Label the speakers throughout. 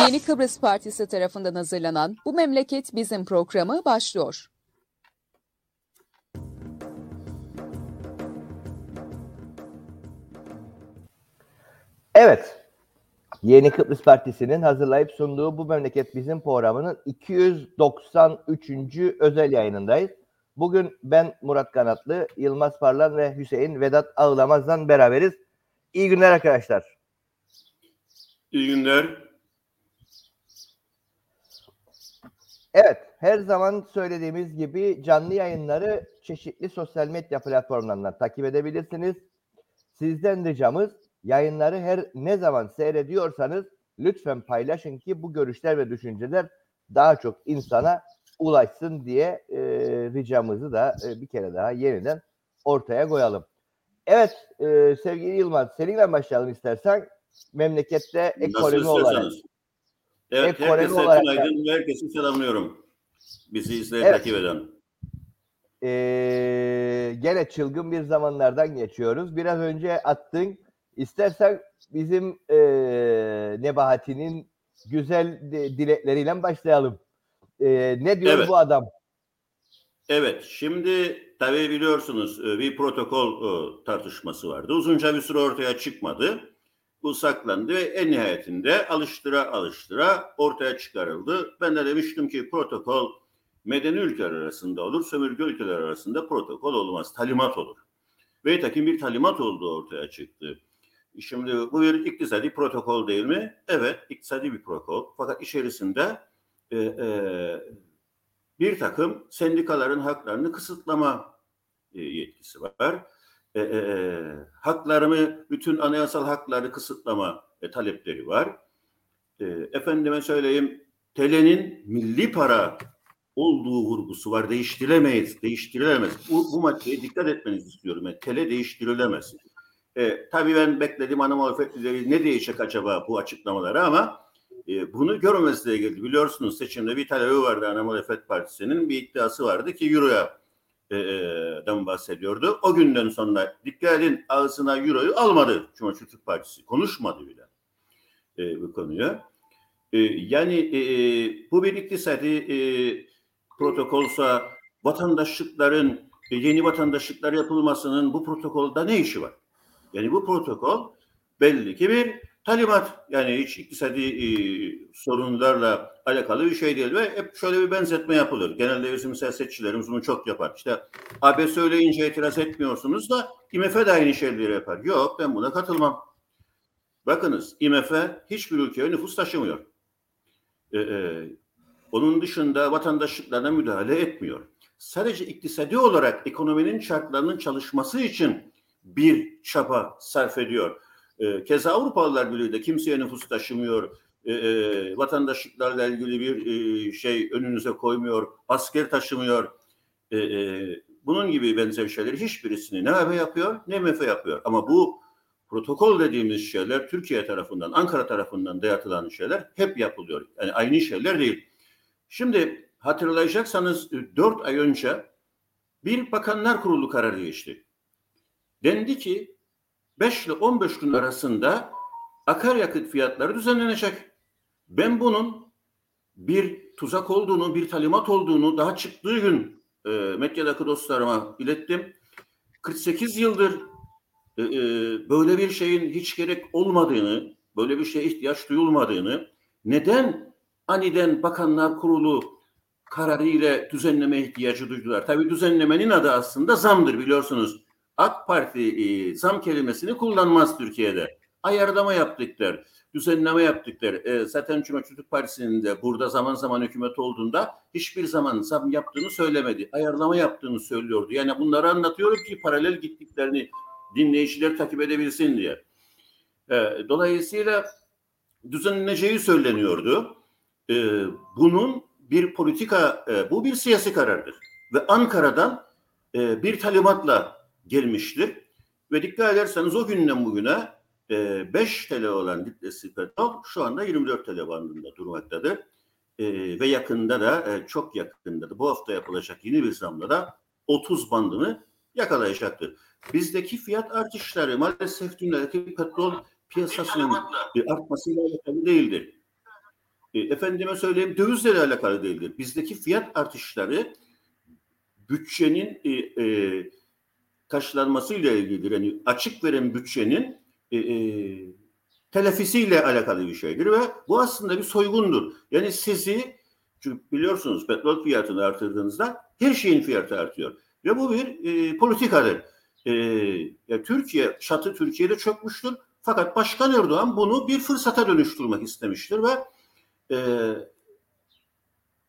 Speaker 1: Yeni Kıbrıs Partisi tarafından hazırlanan Bu Memleket Bizim programı başlıyor.
Speaker 2: Evet. Yeni Kıbrıs Partisi'nin hazırlayıp sunduğu Bu Memleket Bizim programının 293. özel yayınındayız. Bugün ben Murat Kanatlı, Yılmaz Parlan ve Hüseyin Vedat Ağlamaz'dan beraberiz. İyi günler arkadaşlar.
Speaker 3: İyi günler.
Speaker 2: Evet, her zaman söylediğimiz gibi canlı yayınları çeşitli sosyal medya platformlarından takip edebilirsiniz. Sizden ricamız yayınları her ne zaman seyrediyorsanız lütfen paylaşın ki bu görüşler ve düşünceler daha çok insana ulaşsın diye e, ricamızı da e, bir kere daha yeniden ortaya koyalım. Evet e, sevgili Yılmaz seninle başlayalım istersen. Memlekette ekonomi olarak.
Speaker 3: Evet ekonomi herkese olarak günaydın ve herkesi selamlıyorum. Bizi izleyip evet. takip eden.
Speaker 2: Ee, gene çılgın bir zamanlardan geçiyoruz. Biraz önce attın. İstersen bizim e, Nebahati'nin güzel dilekleriyle başlayalım. E, ne diyor evet. bu adam?
Speaker 3: Evet, şimdi tabii biliyorsunuz e, bir protokol e, tartışması vardı. Uzunca bir süre ortaya çıkmadı. Bu saklandı ve en nihayetinde alıştıra alıştıra ortaya çıkarıldı. Ben de demiştim ki protokol medeni ülkeler arasında olur, sömürge ülkeler arasında protokol olmaz, talimat olur. Ve takin bir talimat olduğu ortaya çıktı. Şimdi bu bir iktisadi protokol değil mi? Evet, iktisadi bir protokol. Fakat içerisinde e, e, bir takım sendikaların haklarını kısıtlama e, yetkisi var. E, e, e, haklarımı, bütün anayasal hakları kısıtlama e, talepleri var. E, efendime söyleyeyim, TL'nin milli para olduğu vurgusu var. Değiştirilemeyiz, değiştirilemez. Bu, bu maddeye dikkat etmenizi istiyorum. Yani, TL değiştirilemez. E, tabii ben bekledim ana muhalefet ne diyecek acaba bu açıklamaları ama e, bunu görmemezliğe geldi. Biliyorsunuz seçimde bir talebi vardı ana muhalefet partisinin bir iddiası vardı ki Euro'ya e, e bahsediyordu. O günden sonra dikkat edin ağzına Euro'yu almadı Cumhuriyet Türk Partisi. Konuşmadı bile e, bu konuyu. E, yani e, e, bu bir iktisadi e, protokolsa vatandaşlıkların e, yeni vatandaşlıklar yapılmasının bu protokolda ne işi var? Yani bu protokol belli ki bir talimat. Yani hiç iktisadi e, sorunlarla alakalı bir şey değil ve hep şöyle bir benzetme yapılır. Genelde bizim siyasetçilerimiz bunu çok yapar. İşte AB söyleyince itiraz etmiyorsunuz da IMF de aynı şeyleri yapar. Yok ben buna katılmam. Bakınız IMF hiçbir ülkeye nüfus taşımıyor. Ee, e, onun dışında vatandaşlıklarına müdahale etmiyor. Sadece iktisadi olarak ekonominin şartlarının çalışması için bir çaba sarf ediyor. E, keza Avrupalılar Birliği de kimseye nüfus taşımıyor. E, e, vatandaşlıklarla ilgili bir e, şey önünüze koymuyor. Asker taşımıyor. E, e, bunun gibi benzer şeyleri hiçbirisini ne AB yapıyor ne MF yapıyor. Ama bu protokol dediğimiz şeyler Türkiye tarafından, Ankara tarafından dayatılan şeyler hep yapılıyor. Yani aynı şeyler değil. Şimdi hatırlayacaksanız 4 ay önce bir bakanlar kurulu kararı geçti. Dendi ki 5 ile 15 gün arasında akaryakıt fiyatları düzenlenecek. Ben bunun bir tuzak olduğunu, bir talimat olduğunu daha çıktığı gün e, medyadaki dostlarıma ilettim. 48 yıldır e, e, böyle bir şeyin hiç gerek olmadığını, böyle bir şeye ihtiyaç duyulmadığını, neden aniden bakanlar kurulu kararı ile düzenleme ihtiyacı duydular? Tabii düzenlemenin adı aslında zamdır biliyorsunuz. AK Parti e, zam kelimesini kullanmaz Türkiye'de. Ayarlama yaptıklar, düzenleme yaptıklar. E, zaten Cumhuriyet Türk Partisi'nin de burada zaman zaman hükümet olduğunda hiçbir zaman zam yaptığını söylemedi. Ayarlama yaptığını söylüyordu. Yani bunları anlatıyorum ki paralel gittiklerini dinleyiciler takip edebilsin diye. E, dolayısıyla düzenleneceği söyleniyordu. E, bunun bir politika, e, bu bir siyasi karardır. Ve Ankara'dan e, bir talimatla gelmiştir. Ve dikkat ederseniz o günden bugüne e, 5 TL olan litresi petrol şu anda 24 TL bandında durmaktadır. E, ve yakında da e, çok yakında da bu hafta yapılacak yeni bir zamla da 30 bandını yakalayacaktır. Bizdeki fiyat artışları maalesef dünyadaki petrol piyasasının artmasıyla alakalı değildir. e, efendime söyleyeyim dövizle alakalı değildir. Bizdeki fiyat artışları bütçenin e, e, karşılanmasıyla ilgilidir. Yani açık veren bütçenin e, e, telafisiyle alakalı bir şeydir ve bu aslında bir soygundur. Yani sizi çünkü biliyorsunuz petrol fiyatını artırdığınızda her şeyin fiyatı artıyor. Ve bu bir e, politikadır. E, ya Türkiye, şatı Türkiye'de çökmüştür. Fakat Başkan Erdoğan bunu bir fırsata dönüştürmek istemiştir ve e,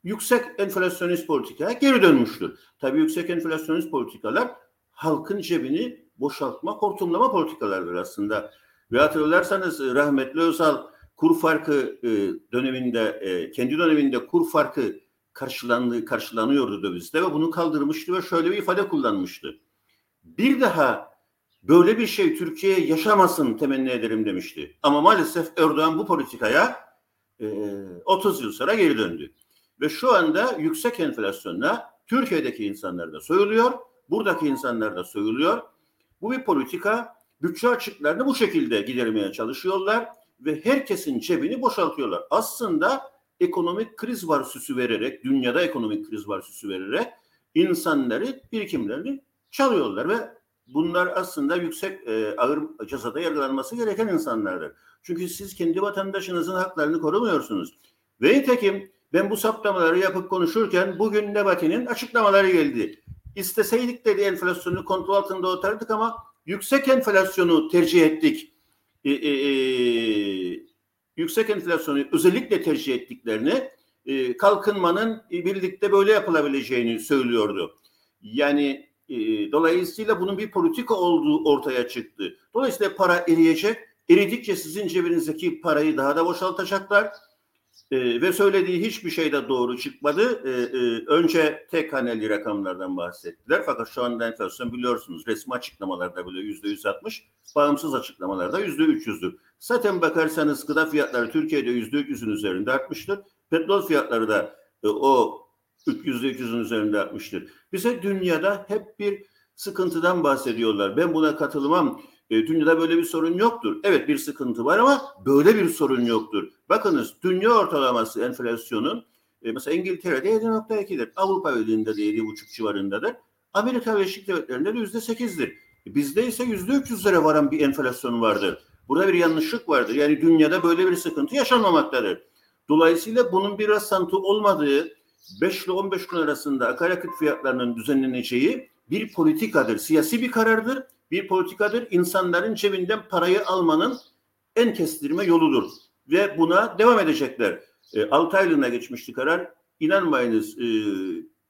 Speaker 3: yüksek enflasyonist politikaya geri dönmüştür. Tabii yüksek enflasyonist politikalar halkın cebini boşaltma, hortumlama politikalardır aslında. Ve hatırlarsanız e, rahmetli Özal kur farkı e, döneminde, e, kendi döneminde kur farkı karşılandığı, karşılanıyordu dövizde ve bunu kaldırmıştı ve şöyle bir ifade kullanmıştı. Bir daha böyle bir şey Türkiye yaşamasın temenni ederim demişti. Ama maalesef Erdoğan bu politikaya e, 30 yıl sonra geri döndü. Ve şu anda yüksek enflasyonla Türkiye'deki insanlar da soyuluyor, buradaki insanlar da soyuluyor. Bu bir politika. Bütçe açıklarını bu şekilde gidermeye çalışıyorlar ve herkesin cebini boşaltıyorlar. Aslında ekonomik kriz var süsü vererek, dünyada ekonomik kriz var süsü vererek insanları birikimlerini çalıyorlar ve bunlar aslında yüksek e, ağır cezada yargılanması gereken insanlardır. Çünkü siz kendi vatandaşınızın haklarını korumuyorsunuz. Ve nitekim ben bu saptamaları yapıp konuşurken bugün Nebati'nin açıklamaları geldi. İsteseydik dedi enflasyonu kontrol altında otardık ama yüksek enflasyonu tercih ettik. E, e, e, yüksek enflasyonu özellikle tercih ettiklerini e, kalkınmanın birlikte böyle yapılabileceğini söylüyordu. Yani e, dolayısıyla bunun bir politika olduğu ortaya çıktı. Dolayısıyla para eriyecek. Eridikçe sizin cebinizdeki parayı daha da boşaltacaklar. E, ve söylediği hiçbir şey de doğru çıkmadı. E, e, önce tek haneli rakamlardan bahsettiler. Fakat şu anda enflasyon biliyorsunuz resmi açıklamalarda bile yüzde yüz altmış, bağımsız açıklamalarda yüzde üç yüzdür. Zaten bakarsanız gıda fiyatları Türkiye'de yüzde üç yüzün üzerinde artmıştır. Petrol fiyatları da e, o yüzde üç yüzün üzerinde artmıştır. Bize dünyada hep bir sıkıntıdan bahsediyorlar. Ben buna katılmam. E, dünyada böyle bir sorun yoktur. Evet bir sıkıntı var ama böyle bir sorun yoktur. Bakınız dünya ortalaması enflasyonun e, mesela İngiltere'de 7.2'dir. Avrupa Birliği'nde de 7.5 civarındadır. Amerika Birleşik Devletleri'nde de %8'dir. E, bizde ise %300'lere varan bir enflasyon vardır. Burada bir yanlışlık vardır. Yani dünyada böyle bir sıkıntı yaşanmamaktadır. Dolayısıyla bunun bir rastlantı olmadığı 5 ile 15 gün arasında akaryakıt fiyatlarının düzenleneceği bir politikadır. Siyasi bir karardır bir politikadır. İnsanların cebinden parayı almanın en kestirme yoludur. Ve buna devam edecekler. E, 6 aylığına geçmişti karar. İnanmayınız e,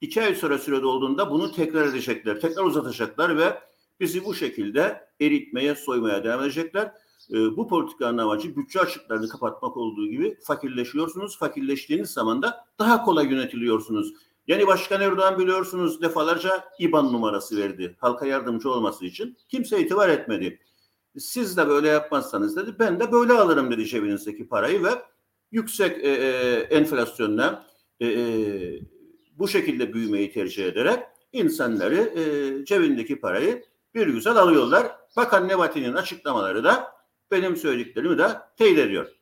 Speaker 3: 2 ay sonra sürede olduğunda bunu tekrar edecekler. Tekrar uzatacaklar ve bizi bu şekilde eritmeye, soymaya devam edecekler. E, bu politikanın amacı bütçe açıklarını kapatmak olduğu gibi fakirleşiyorsunuz. Fakirleştiğiniz zaman da daha kolay yönetiliyorsunuz. Yani Başkan Erdoğan biliyorsunuz defalarca İBAN numarası verdi halka yardımcı olması için. Kimse itibar etmedi. Siz de böyle yapmazsanız dedi ben de böyle alırım dedi cebinizdeki parayı ve yüksek e, e, enflasyonla e, e, bu şekilde büyümeyi tercih ederek insanları e, cebindeki parayı bir güzel alıyorlar. Bakan Nebati'nin açıklamaları da benim söylediklerimi de teyit ediyor.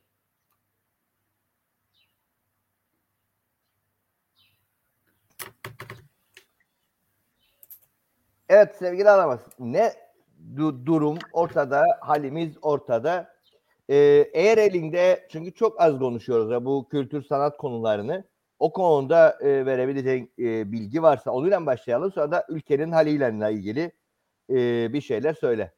Speaker 2: Evet sevgili Alamaz. Ne du- durum ortada, halimiz ortada. Ee, eğer elinde, çünkü çok az konuşuyoruz ya bu kültür sanat konularını. O konuda e, verebileceğin e, bilgi varsa onunla başlayalım. Sonra da ülkenin haliyle ilgili e, bir şeyler söyle.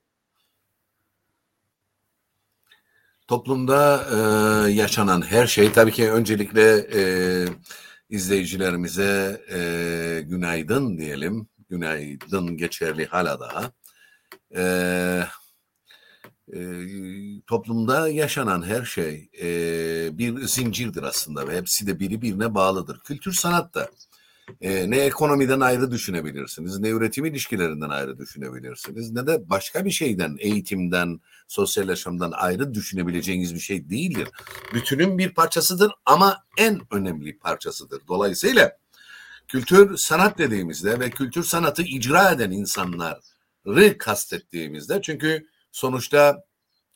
Speaker 4: Toplumda e, yaşanan her şey tabii ki öncelikle e, izleyicilerimize e, günaydın diyelim günaydın geçerli hala daha. Ee, e, toplumda yaşanan her şey e, bir zincirdir aslında ve hepsi de biri birine bağlıdır. Kültür sanat da e, ne ekonomiden ayrı düşünebilirsiniz, ne üretim ilişkilerinden ayrı düşünebilirsiniz, ne de başka bir şeyden, eğitimden, sosyal yaşamdan ayrı düşünebileceğiniz bir şey değildir. Bütünün bir parçasıdır ama en önemli parçasıdır. Dolayısıyla kültür sanat dediğimizde ve kültür sanatı icra eden insanları kastettiğimizde çünkü sonuçta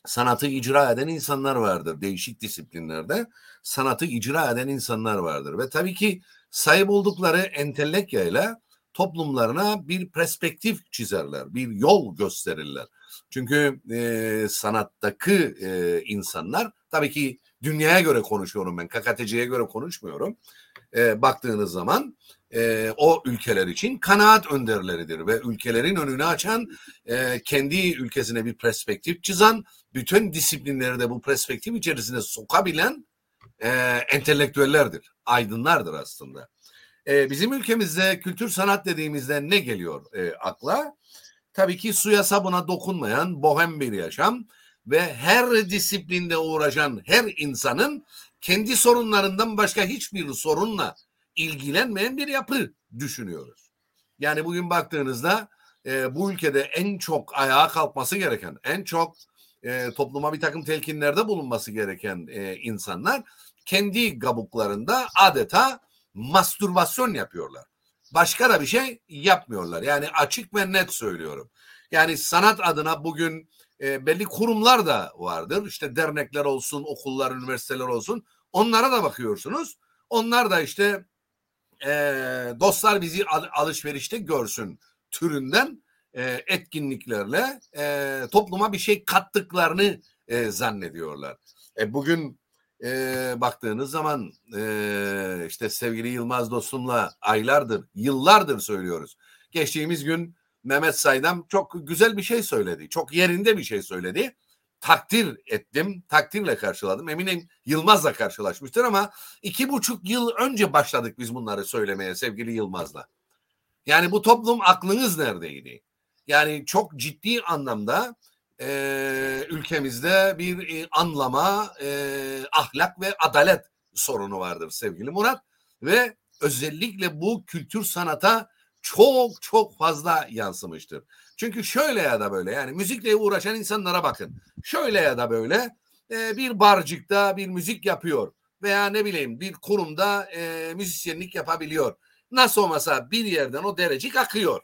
Speaker 4: sanatı icra eden insanlar vardır. Değişik disiplinlerde sanatı icra eden insanlar vardır. Ve tabii ki sahip oldukları entelektüeyle toplumlarına bir perspektif çizerler, bir yol gösterirler. Çünkü e, sanattaki e, insanlar tabii ki dünyaya göre konuşuyorum ben, KKTC'ye göre konuşmuyorum. E, baktığınız zaman e, o ülkeler için kanaat önderleridir ve ülkelerin önünü açan, e, kendi ülkesine bir perspektif çizen, bütün disiplinleri de bu perspektif içerisine sokabilen e, entelektüellerdir, aydınlardır aslında. E, bizim ülkemizde kültür sanat dediğimizde ne geliyor e, akla? Tabii ki suya sabuna dokunmayan bohem bir yaşam ve her disiplinde uğraşan her insanın kendi sorunlarından başka hiçbir sorunla ilgilenmeyen bir yapı düşünüyoruz. Yani bugün baktığınızda e, bu ülkede en çok ayağa kalkması gereken, en çok e, topluma bir takım telkinlerde bulunması gereken e, insanlar kendi kabuklarında adeta mastürbasyon yapıyorlar. Başka da bir şey yapmıyorlar. Yani açık ve net söylüyorum. Yani sanat adına bugün e, belli kurumlar da vardır. İşte dernekler olsun, okullar, üniversiteler olsun. Onlara da bakıyorsunuz. Onlar da işte e, dostlar bizi alışverişte görsün türünden e, etkinliklerle e, topluma bir şey kattıklarını e, zannediyorlar. E, bugün e, baktığınız zaman e, işte sevgili Yılmaz dostumla aylardır, yıllardır söylüyoruz. Geçtiğimiz gün Mehmet Saydam çok güzel bir şey söyledi. Çok yerinde bir şey söyledi. Takdir ettim, takdirle karşıladım. Eminim Yılmaz'la karşılaşmıştır ama iki buçuk yıl önce başladık biz bunları söylemeye sevgili Yılmaz'la. Yani bu toplum aklınız neredeydi? Yani çok ciddi anlamda e, ülkemizde bir e, anlama, e, ahlak ve adalet sorunu vardır sevgili Murat. Ve özellikle bu kültür sanata çok çok fazla yansımıştır. Çünkü şöyle ya da böyle yani müzikle uğraşan insanlara bakın. Şöyle ya da böyle e, bir barcıkta bir müzik yapıyor veya ne bileyim bir kurumda e, müzisyenlik yapabiliyor. Nasıl olmasa bir yerden o derecik akıyor.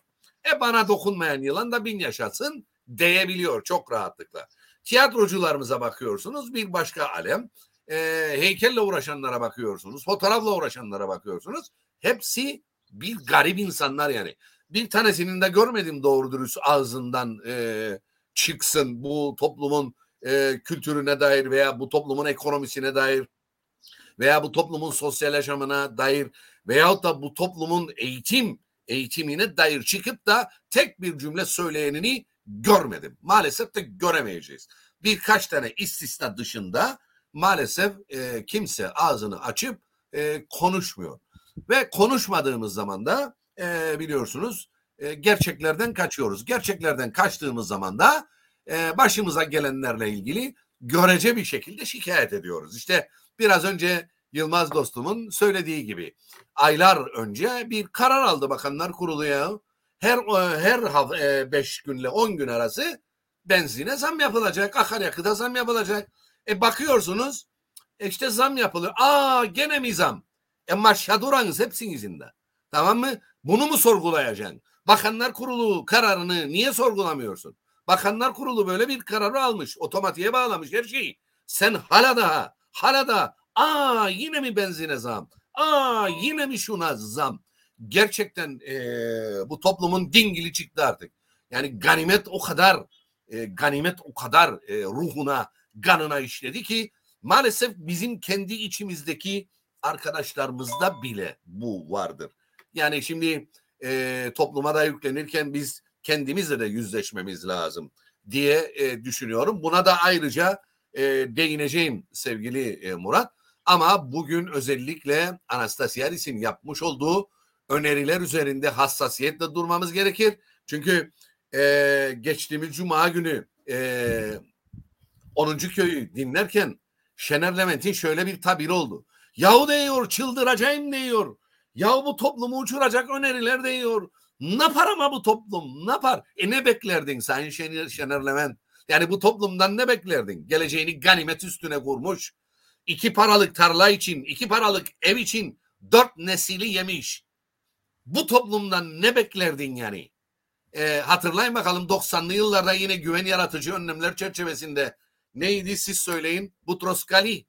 Speaker 4: E bana dokunmayan yılan da bin yaşasın diyebiliyor çok rahatlıkla. Tiyatrocularımıza bakıyorsunuz bir başka alem. E, heykelle uğraşanlara bakıyorsunuz. Fotoğrafla uğraşanlara bakıyorsunuz. Hepsi bir garip insanlar yani. Bir tanesinin de görmedim doğru dürüst ağzından e, çıksın bu toplumun e, kültürüne dair veya bu toplumun ekonomisine dair veya bu toplumun sosyal yaşamına dair veyahut da bu toplumun eğitim eğitimine dair çıkıp da tek bir cümle söyleyenini görmedim. Maalesef de göremeyeceğiz. Birkaç tane istisna dışında maalesef e, kimse ağzını açıp e, konuşmuyor. Ve konuşmadığımız zaman da e, biliyorsunuz e, gerçeklerden kaçıyoruz. Gerçeklerden kaçtığımız zaman da e, başımıza gelenlerle ilgili görece bir şekilde şikayet ediyoruz. İşte biraz önce Yılmaz dostumun söylediği gibi aylar önce bir karar aldı Bakanlar Kurulu ya. Her e, her e, beş günle on gün arası benzine zam yapılacak, akaryakıta zam yapılacak. E bakıyorsunuz işte zam yapılıyor. Aa gene mi zam? E maşaduranız hepsinizin de. Tamam mı? Bunu mu sorgulayacaksın? Bakanlar Kurulu kararını niye sorgulamıyorsun? Bakanlar Kurulu böyle bir kararı almış. Otomatiğe bağlamış her şeyi. Sen hala daha hala da aa yine mi benzine zam? Aa yine mi şuna zam? Gerçekten e, bu toplumun dingili çıktı artık. Yani ganimet o kadar e, ganimet o kadar e, ruhuna, ganına işledi ki maalesef bizim kendi içimizdeki arkadaşlarımızda bile bu vardır. Yani şimdi e, topluma da yüklenirken biz kendimizle de yüzleşmemiz lazım diye e, düşünüyorum. Buna da ayrıca e, değineceğim sevgili e, Murat. Ama bugün özellikle Anastasiadis'in yapmış olduğu öneriler üzerinde hassasiyetle durmamız gerekir. Çünkü e, geçtiğimiz Cuma günü e, 10. köyü dinlerken Şener Levent'in şöyle bir tabiri oldu. Yahu diyor çıldıracağım diyor. Yahu bu toplumu uçuracak öneriler diyor. Ne yapar ama bu toplum? Ne yapar? E ne beklerdin Sayın Şener, Şener Levent? Yani bu toplumdan ne beklerdin? Geleceğini ganimet üstüne kurmuş. İki paralık tarla için, iki paralık ev için dört nesili yemiş. Bu toplumdan ne beklerdin yani? E, hatırlayın bakalım 90'lı yıllarda yine güven yaratıcı önlemler çerçevesinde Neydi siz söyleyin? Butros Gali.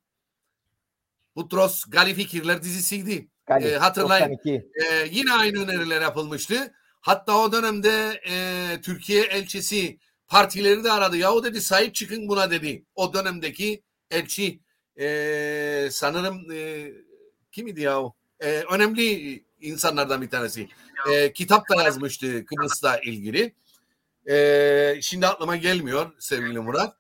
Speaker 4: Butros Gali Fikirler dizisiydi.
Speaker 2: Gali,
Speaker 4: Ee, hatırlayın.
Speaker 2: 92.
Speaker 4: Ee, yine aynı öneriler yapılmıştı. Hatta o dönemde e, Türkiye elçisi partileri de aradı. Ya o dedi sahip çıkın buna dedi. O dönemdeki elçi e, sanırım e, kim idi ya o? E, önemli insanlardan bir tanesi. E, kitap da yazmıştı Kıbrıs'la ilgili. E, şimdi aklıma gelmiyor sevgili Murat.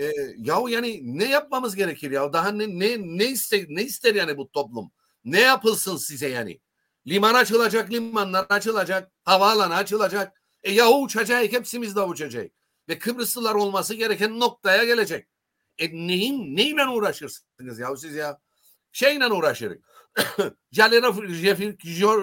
Speaker 4: E, yahu yani ne yapmamız gerekir ya? Daha ne ne ne ister ne ister yani bu toplum? Ne yapılsın size yani? Liman açılacak, limanlar açılacak, havaalanı açılacak. E yahu uçacak, hepsimiz de uçacak. Ve Kıbrıslılar olması gereken noktaya gelecek. E neyin, neyle uğraşırsınız ya siz ya? Şeyle uğraşırız. Jeffrey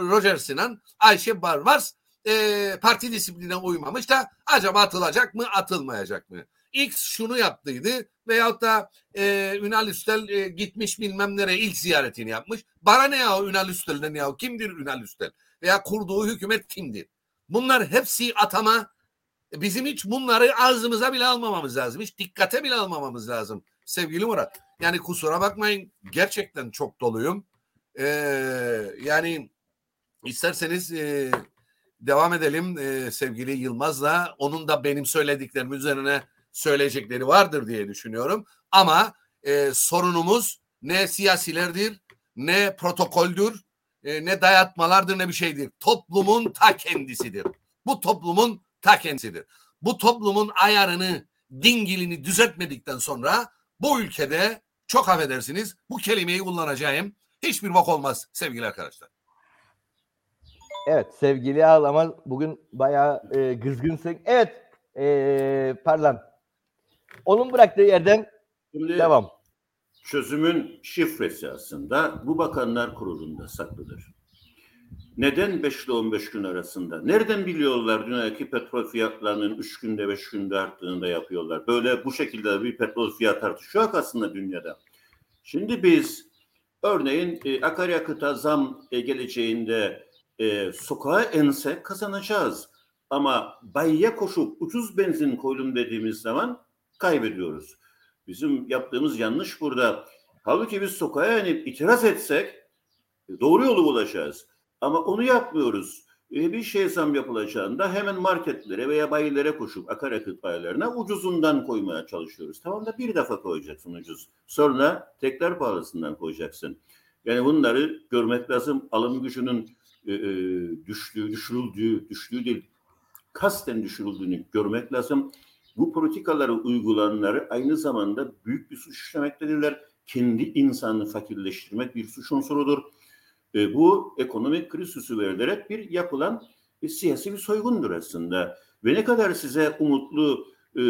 Speaker 4: Rogers'la Ayşe Barbaros e, parti disipline uymamış da acaba atılacak mı atılmayacak mı? X şunu yaptıydı veyahut da e, Ünal Üstel e, gitmiş bilmem nereye ilk ziyaretini yapmış. Bana ne ya Ünal Üstel'den ya kimdir Ünal Üstel? Veya kurduğu hükümet kimdir? Bunlar hepsi atama bizim hiç bunları ağzımıza bile almamamız lazım. Hiç dikkate bile almamamız lazım sevgili Murat. Yani kusura bakmayın gerçekten çok doluyum. Ee, yani isterseniz e, devam edelim e, sevgili Yılmaz'la. Onun da benim söylediklerim üzerine söyleyecekleri vardır diye düşünüyorum. Ama e, sorunumuz ne siyasilerdir, ne protokoldür, e, ne dayatmalardır ne bir şeydir. Toplumun ta kendisidir. Bu toplumun ta kendisidir. Bu toplumun ayarını, dingilini düzeltmedikten sonra bu ülkede çok affedersiniz bu kelimeyi kullanacağım. Hiçbir bak olmaz sevgili arkadaşlar.
Speaker 2: Evet sevgili Ağlama bugün bayağı e, kızgınsın. Evet e, Parlan. Onun bıraktığı yerden
Speaker 3: Şimdi
Speaker 2: devam.
Speaker 3: çözümün şifresi aslında bu bakanlar kurulunda saklıdır. Neden 5 ile 15 gün arasında? Nereden biliyorlar dünyadaki petrol fiyatlarının 3 günde 5 günde arttığını da yapıyorlar. Böyle bu şekilde bir petrol fiyat artışı yok aslında dünyada. Şimdi biz örneğin e, akaryakıta zam e, geleceğinde e, sokağa ense kazanacağız. Ama bayya koşup ucuz benzin koydum dediğimiz zaman kaybediyoruz. Bizim yaptığımız yanlış burada. Halbuki biz sokağa inip itiraz etsek doğru yolu bulacağız. Ama onu yapmıyoruz. E, bir şey zam yapılacağında hemen marketlere veya bayilere koşup akaryakıt bayilerine ucuzundan koymaya çalışıyoruz. Tamam da bir defa koyacaksın ucuz. Sonra tekrar pahalısından koyacaksın. Yani bunları görmek lazım. Alım gücünün e, e, düştüğü, düşürüldüğü, düştüğü değil, kasten düşürüldüğünü görmek lazım. Bu politikaları uygulananları aynı zamanda büyük bir suç işlemektedirler. Kendi insanını fakirleştirmek bir suç unsurudur. E, bu ekonomik kriz süsü verilerek bir yapılan bir siyasi bir soygundur aslında. Ve ne kadar size umutlu e,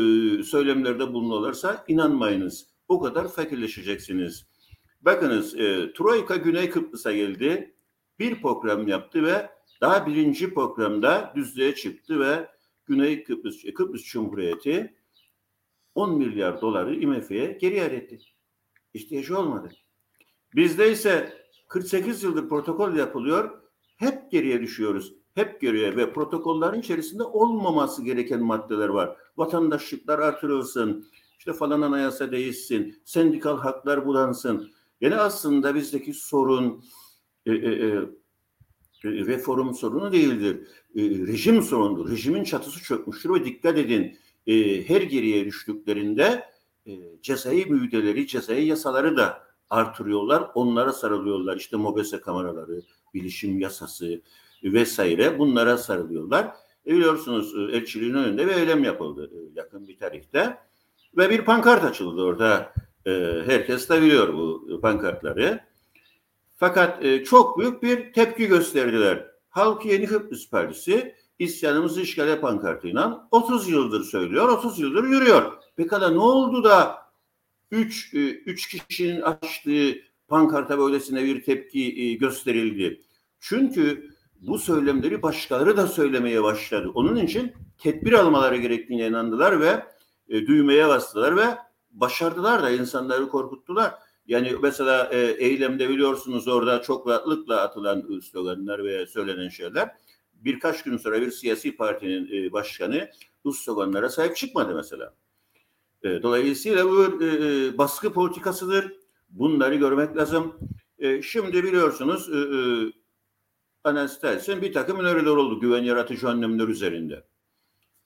Speaker 3: söylemlerde bulunuyorlarsa inanmayınız. O kadar fakirleşeceksiniz. Bakınız e, Troika Güney Kıbrıs'a geldi. Bir program yaptı ve daha birinci programda düzlüğe çıktı ve Güney Kıbrıs, Kıbrıs Cumhuriyeti 10 milyar doları IMF'ye geri iade. İhtiyacı olmadı. Bizde ise 48 yıldır protokol yapılıyor. Hep geriye düşüyoruz. Hep geriye ve protokollerin içerisinde olmaması gereken maddeler var. Vatandaşlıklar artırılsın, işte falan anayasa değişsin, sendikal haklar bulansın. Yani aslında bizdeki sorun e, e, e, reform sorunu değildir. E, rejim sorundur. Rejimin çatısı çökmüştür ve dikkat edin e, her geriye düştüklerinde cezai müydeleri, cezai yasaları da artırıyorlar. Onlara sarılıyorlar. İşte mobese kameraları, bilişim yasası vesaire bunlara sarılıyorlar. E, biliyorsunuz e, elçiliğin önünde bir eylem yapıldı e, yakın bir tarihte. Ve bir pankart açıldı orada. E, herkes de biliyor bu pankartları. Fakat e, çok büyük bir tepki gösterdiler. Halk Yeni Kıbrıs Partisi isyanımızı işgale pankartıyla 30 yıldır söylüyor, 30 yıldır yürüyor. Pekala ne oldu da 3 3 kişinin açtığı pankarta böylesine bir tepki e, gösterildi? Çünkü bu söylemleri başkaları da söylemeye başladı. Onun için tedbir almaları gerektiğine inandılar ve e, düğmeye bastılar ve başardılar da insanları korkuttular. Yani mesela e, eylemde biliyorsunuz orada çok rahatlıkla atılan sloganlar veya söylenen şeyler. Birkaç gün sonra bir siyasi partinin e, başkanı bu sloganlara sahip çıkmadı mesela. E, dolayısıyla bu e, e, baskı politikasıdır. Bunları görmek lazım. E, şimdi biliyorsunuz e, e, Anastas'ın bir takım öneriler oldu güven yaratıcı önlemler üzerinde.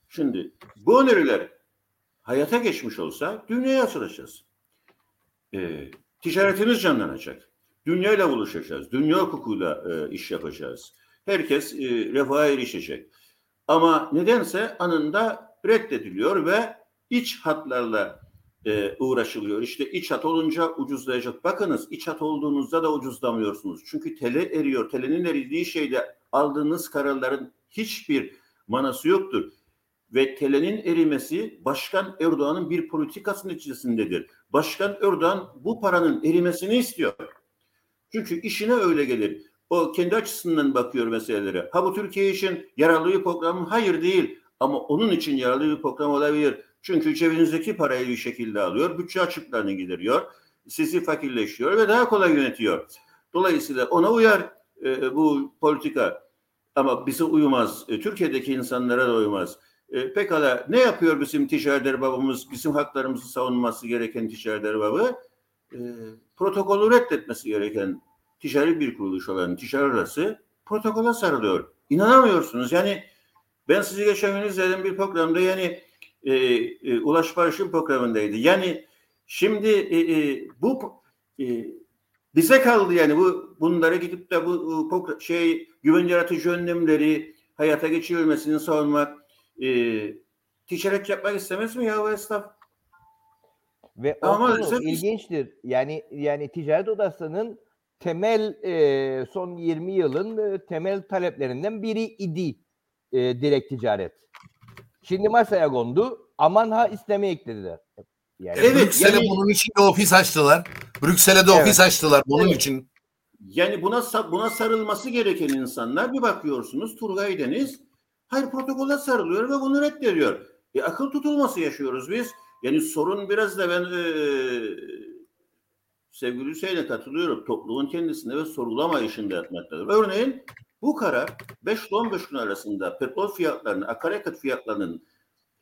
Speaker 3: Şimdi bu öneriler hayata geçmiş olsa dünyaya açılacağız. E, ticaretimiz canlanacak. Dünyayla buluşacağız. Dünya hukukuyla e, iş yapacağız. Herkes e, refaha erişecek. Ama nedense anında reddediliyor ve iç hatlarla e, uğraşılıyor. İşte iç hat olunca ucuzlayacak. Bakınız iç hat olduğunuzda da ucuzlamıyorsunuz. Çünkü tele eriyor. Telenin eridiği şeyde aldığınız kararların hiçbir manası yoktur. Ve telenin erimesi Başkan Erdoğan'ın bir politikası neticesindedir. Başkan Erdoğan bu paranın erimesini istiyor. Çünkü işine öyle gelir. O kendi açısından bakıyor meselelere. Ha bu Türkiye için yararlı bir program? Hayır değil. Ama onun için yararlı bir program olabilir. Çünkü cebinizdeki parayı bir şekilde alıyor. Bütçe açıklarını gideriyor. Sizi fakirleşiyor ve daha kolay yönetiyor. Dolayısıyla ona uyar e, bu politika. Ama bize uyumaz. E, Türkiye'deki insanlara da uymaz. E, pekala ne yapıyor bizim ticaret erbabımız, bizim haklarımızı savunması gereken ticaret erbabı? E, protokolü reddetmesi gereken ticari bir kuruluş olan ticaret arası protokola sarılıyor. İnanamıyorsunuz. Yani ben sizi geçen gün izledim bir programda yani e, e, Ulaş Barış'ın programındaydı. Yani şimdi e, e, bu e, bize kaldı yani bu bunlara gidip de bu, bu şey güven yaratıcı önlemleri hayata geçirilmesini savunmak e, ticaret yapmak istemez mi ya bu esnaf?
Speaker 2: Ve o Ama konu ilginçtir. Yani yani ticaret odasının temel e, son 20 yılın e, temel taleplerinden biri idi e, direkt ticaret. Şimdi masaya kondu. Aman ha isteme eklediler.
Speaker 4: Yani evet, Brüksel'e yani, bunun için de ofis açtılar. Brüksel'e de evet. ofis açtılar bunun evet. için.
Speaker 3: Yani buna buna sarılması gereken insanlar bir bakıyorsunuz Turgay Deniz hayır protokola sarılıyor ve bunu reddediyor. E, akıl tutulması yaşıyoruz biz. Yani sorun biraz da ben e, sevgili Hüseyin'e katılıyorum. Toplumun kendisinde ve sorgulamayışında yatmaktadır. Örneğin bu karar 5 ile 15 gün arasında petrol fiyatlarının, akaryakıt fiyatlarının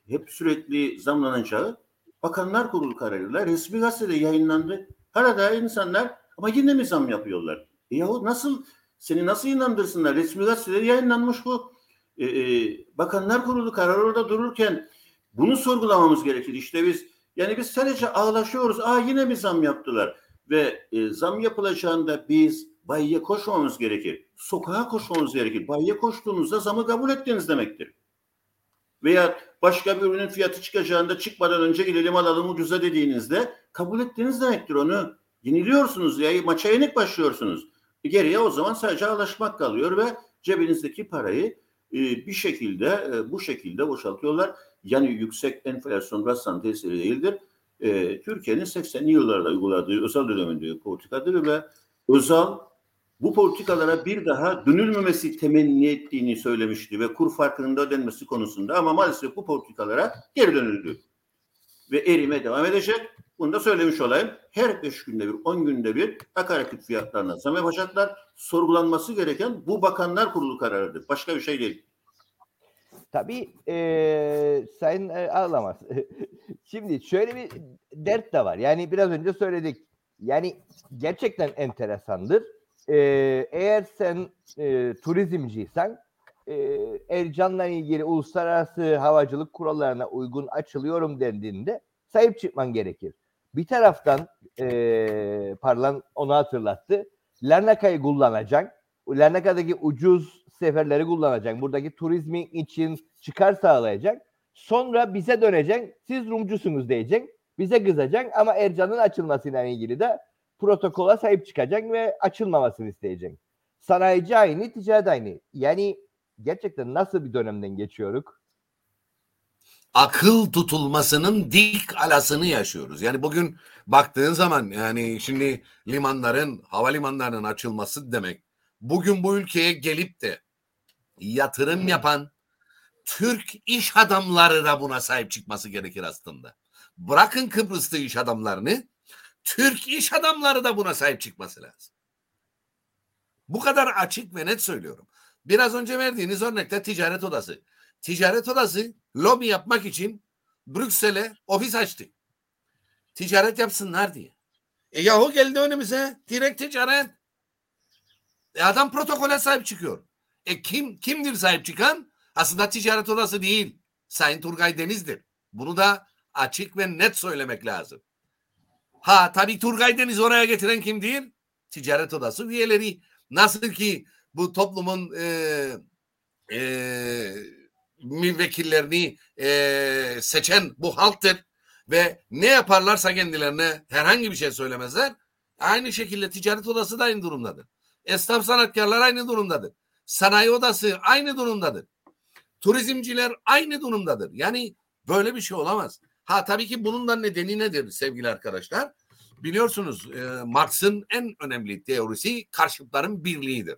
Speaker 3: hep sürekli zamlanacağı Bakanlar Kurulu kararıyla resmi gazetede yayınlandı. Hala insanlar ama yine mi zam yapıyorlar? E yahu nasıl seni nasıl inandırsınlar? Resmi gazetede yayınlanmış bu. E, e, Bakanlar Kurulu kararı orada dururken bunu sorgulamamız gerekir. İşte biz yani biz sadece ağlaşıyoruz. Aa yine mi zam yaptılar? Ve e, zam yapılacağında biz bayiye koşmamız gerekir. Sokağa koşmamız gerekir. Bayiye koştuğunuzda zamı kabul ettiğiniz demektir. Veya başka bir ürünün fiyatı çıkacağında çıkmadan önce gidelim alalım ucuza dediğinizde kabul ettiğiniz demektir onu. Yeniliyorsunuz ya maça yenik başlıyorsunuz. Geriye o zaman sadece anlaşmak kalıyor ve cebinizdeki parayı bir şekilde e, bu şekilde boşaltıyorlar. Yani yüksek enflasyon rastlan tesiri değildir. E, Türkiye'nin 80'li yıllarda uyguladığı özel döneminde politikadır ve özel bu politikalara bir daha dönülmemesi temenni ettiğini söylemişti ve kur farkının da ödenmesi konusunda ama maalesef bu politikalara geri dönüldü. Ve erime devam edecek. Bunu da söylemiş olayım. Her beş günde bir, on günde bir akaryakıt fiyatlarına zam yapacaklar. Sorgulanması gereken bu bakanlar kurulu kararıdır. Başka bir şey değil.
Speaker 2: Tabii e, Sayın e, Ağlamaz. Şimdi şöyle bir dert de var. Yani biraz önce söyledik. Yani gerçekten enteresandır e, eğer sen e, turizmciysen e, Ercan'la ilgili uluslararası havacılık kurallarına uygun açılıyorum dendiğinde sahip çıkman gerekir. Bir taraftan e, Parlan onu hatırlattı. Larnaka'yı kullanacak. Larnaka'daki ucuz seferleri kullanacak. Buradaki turizmi için çıkar sağlayacak. Sonra bize dönecek. Siz Rumcusunuz diyecek. Bize kızacak ama Ercan'ın açılmasıyla ilgili de protokola sahip çıkacak ve açılmamasını isteyecek. Sanayici aynı, ticaret aynı. Yani gerçekten nasıl bir dönemden geçiyoruz?
Speaker 4: Akıl tutulmasının dik alasını yaşıyoruz. Yani bugün baktığın zaman yani şimdi limanların, havalimanlarının açılması demek. Bugün bu ülkeye gelip de yatırım yapan Türk iş adamları da buna sahip çıkması gerekir aslında. Bırakın Kıbrıs'ta iş adamlarını Türk iş adamları da buna sahip çıkması lazım. Bu kadar açık ve net söylüyorum. Biraz önce verdiğiniz örnekte ticaret odası. Ticaret odası lobi yapmak için Brüksel'e ofis açtı. Ticaret yapsınlar diye. E yahu geldi önümüze direkt ticaret. E adam protokole sahip çıkıyor. E kim kimdir sahip çıkan? Aslında ticaret odası değil. Sayın Turgay Deniz'dir. Bunu da açık ve net söylemek lazım. Ha tabii Turgay Deniz oraya getiren kim değil? Ticaret odası üyeleri. Nasıl ki bu toplumun e, e, milletvekillerini e, seçen bu halktır ve ne yaparlarsa kendilerine herhangi bir şey söylemezler. Aynı şekilde ticaret odası da aynı durumdadır. Esnaf sanatkarlar aynı durumdadır. Sanayi odası aynı durumdadır. Turizmciler aynı durumdadır. Yani böyle bir şey olamaz. Ha tabii ki bunun da nedeni nedir sevgili arkadaşlar? Biliyorsunuz e, Marx'ın en önemli teorisi karşıtların birliğidir.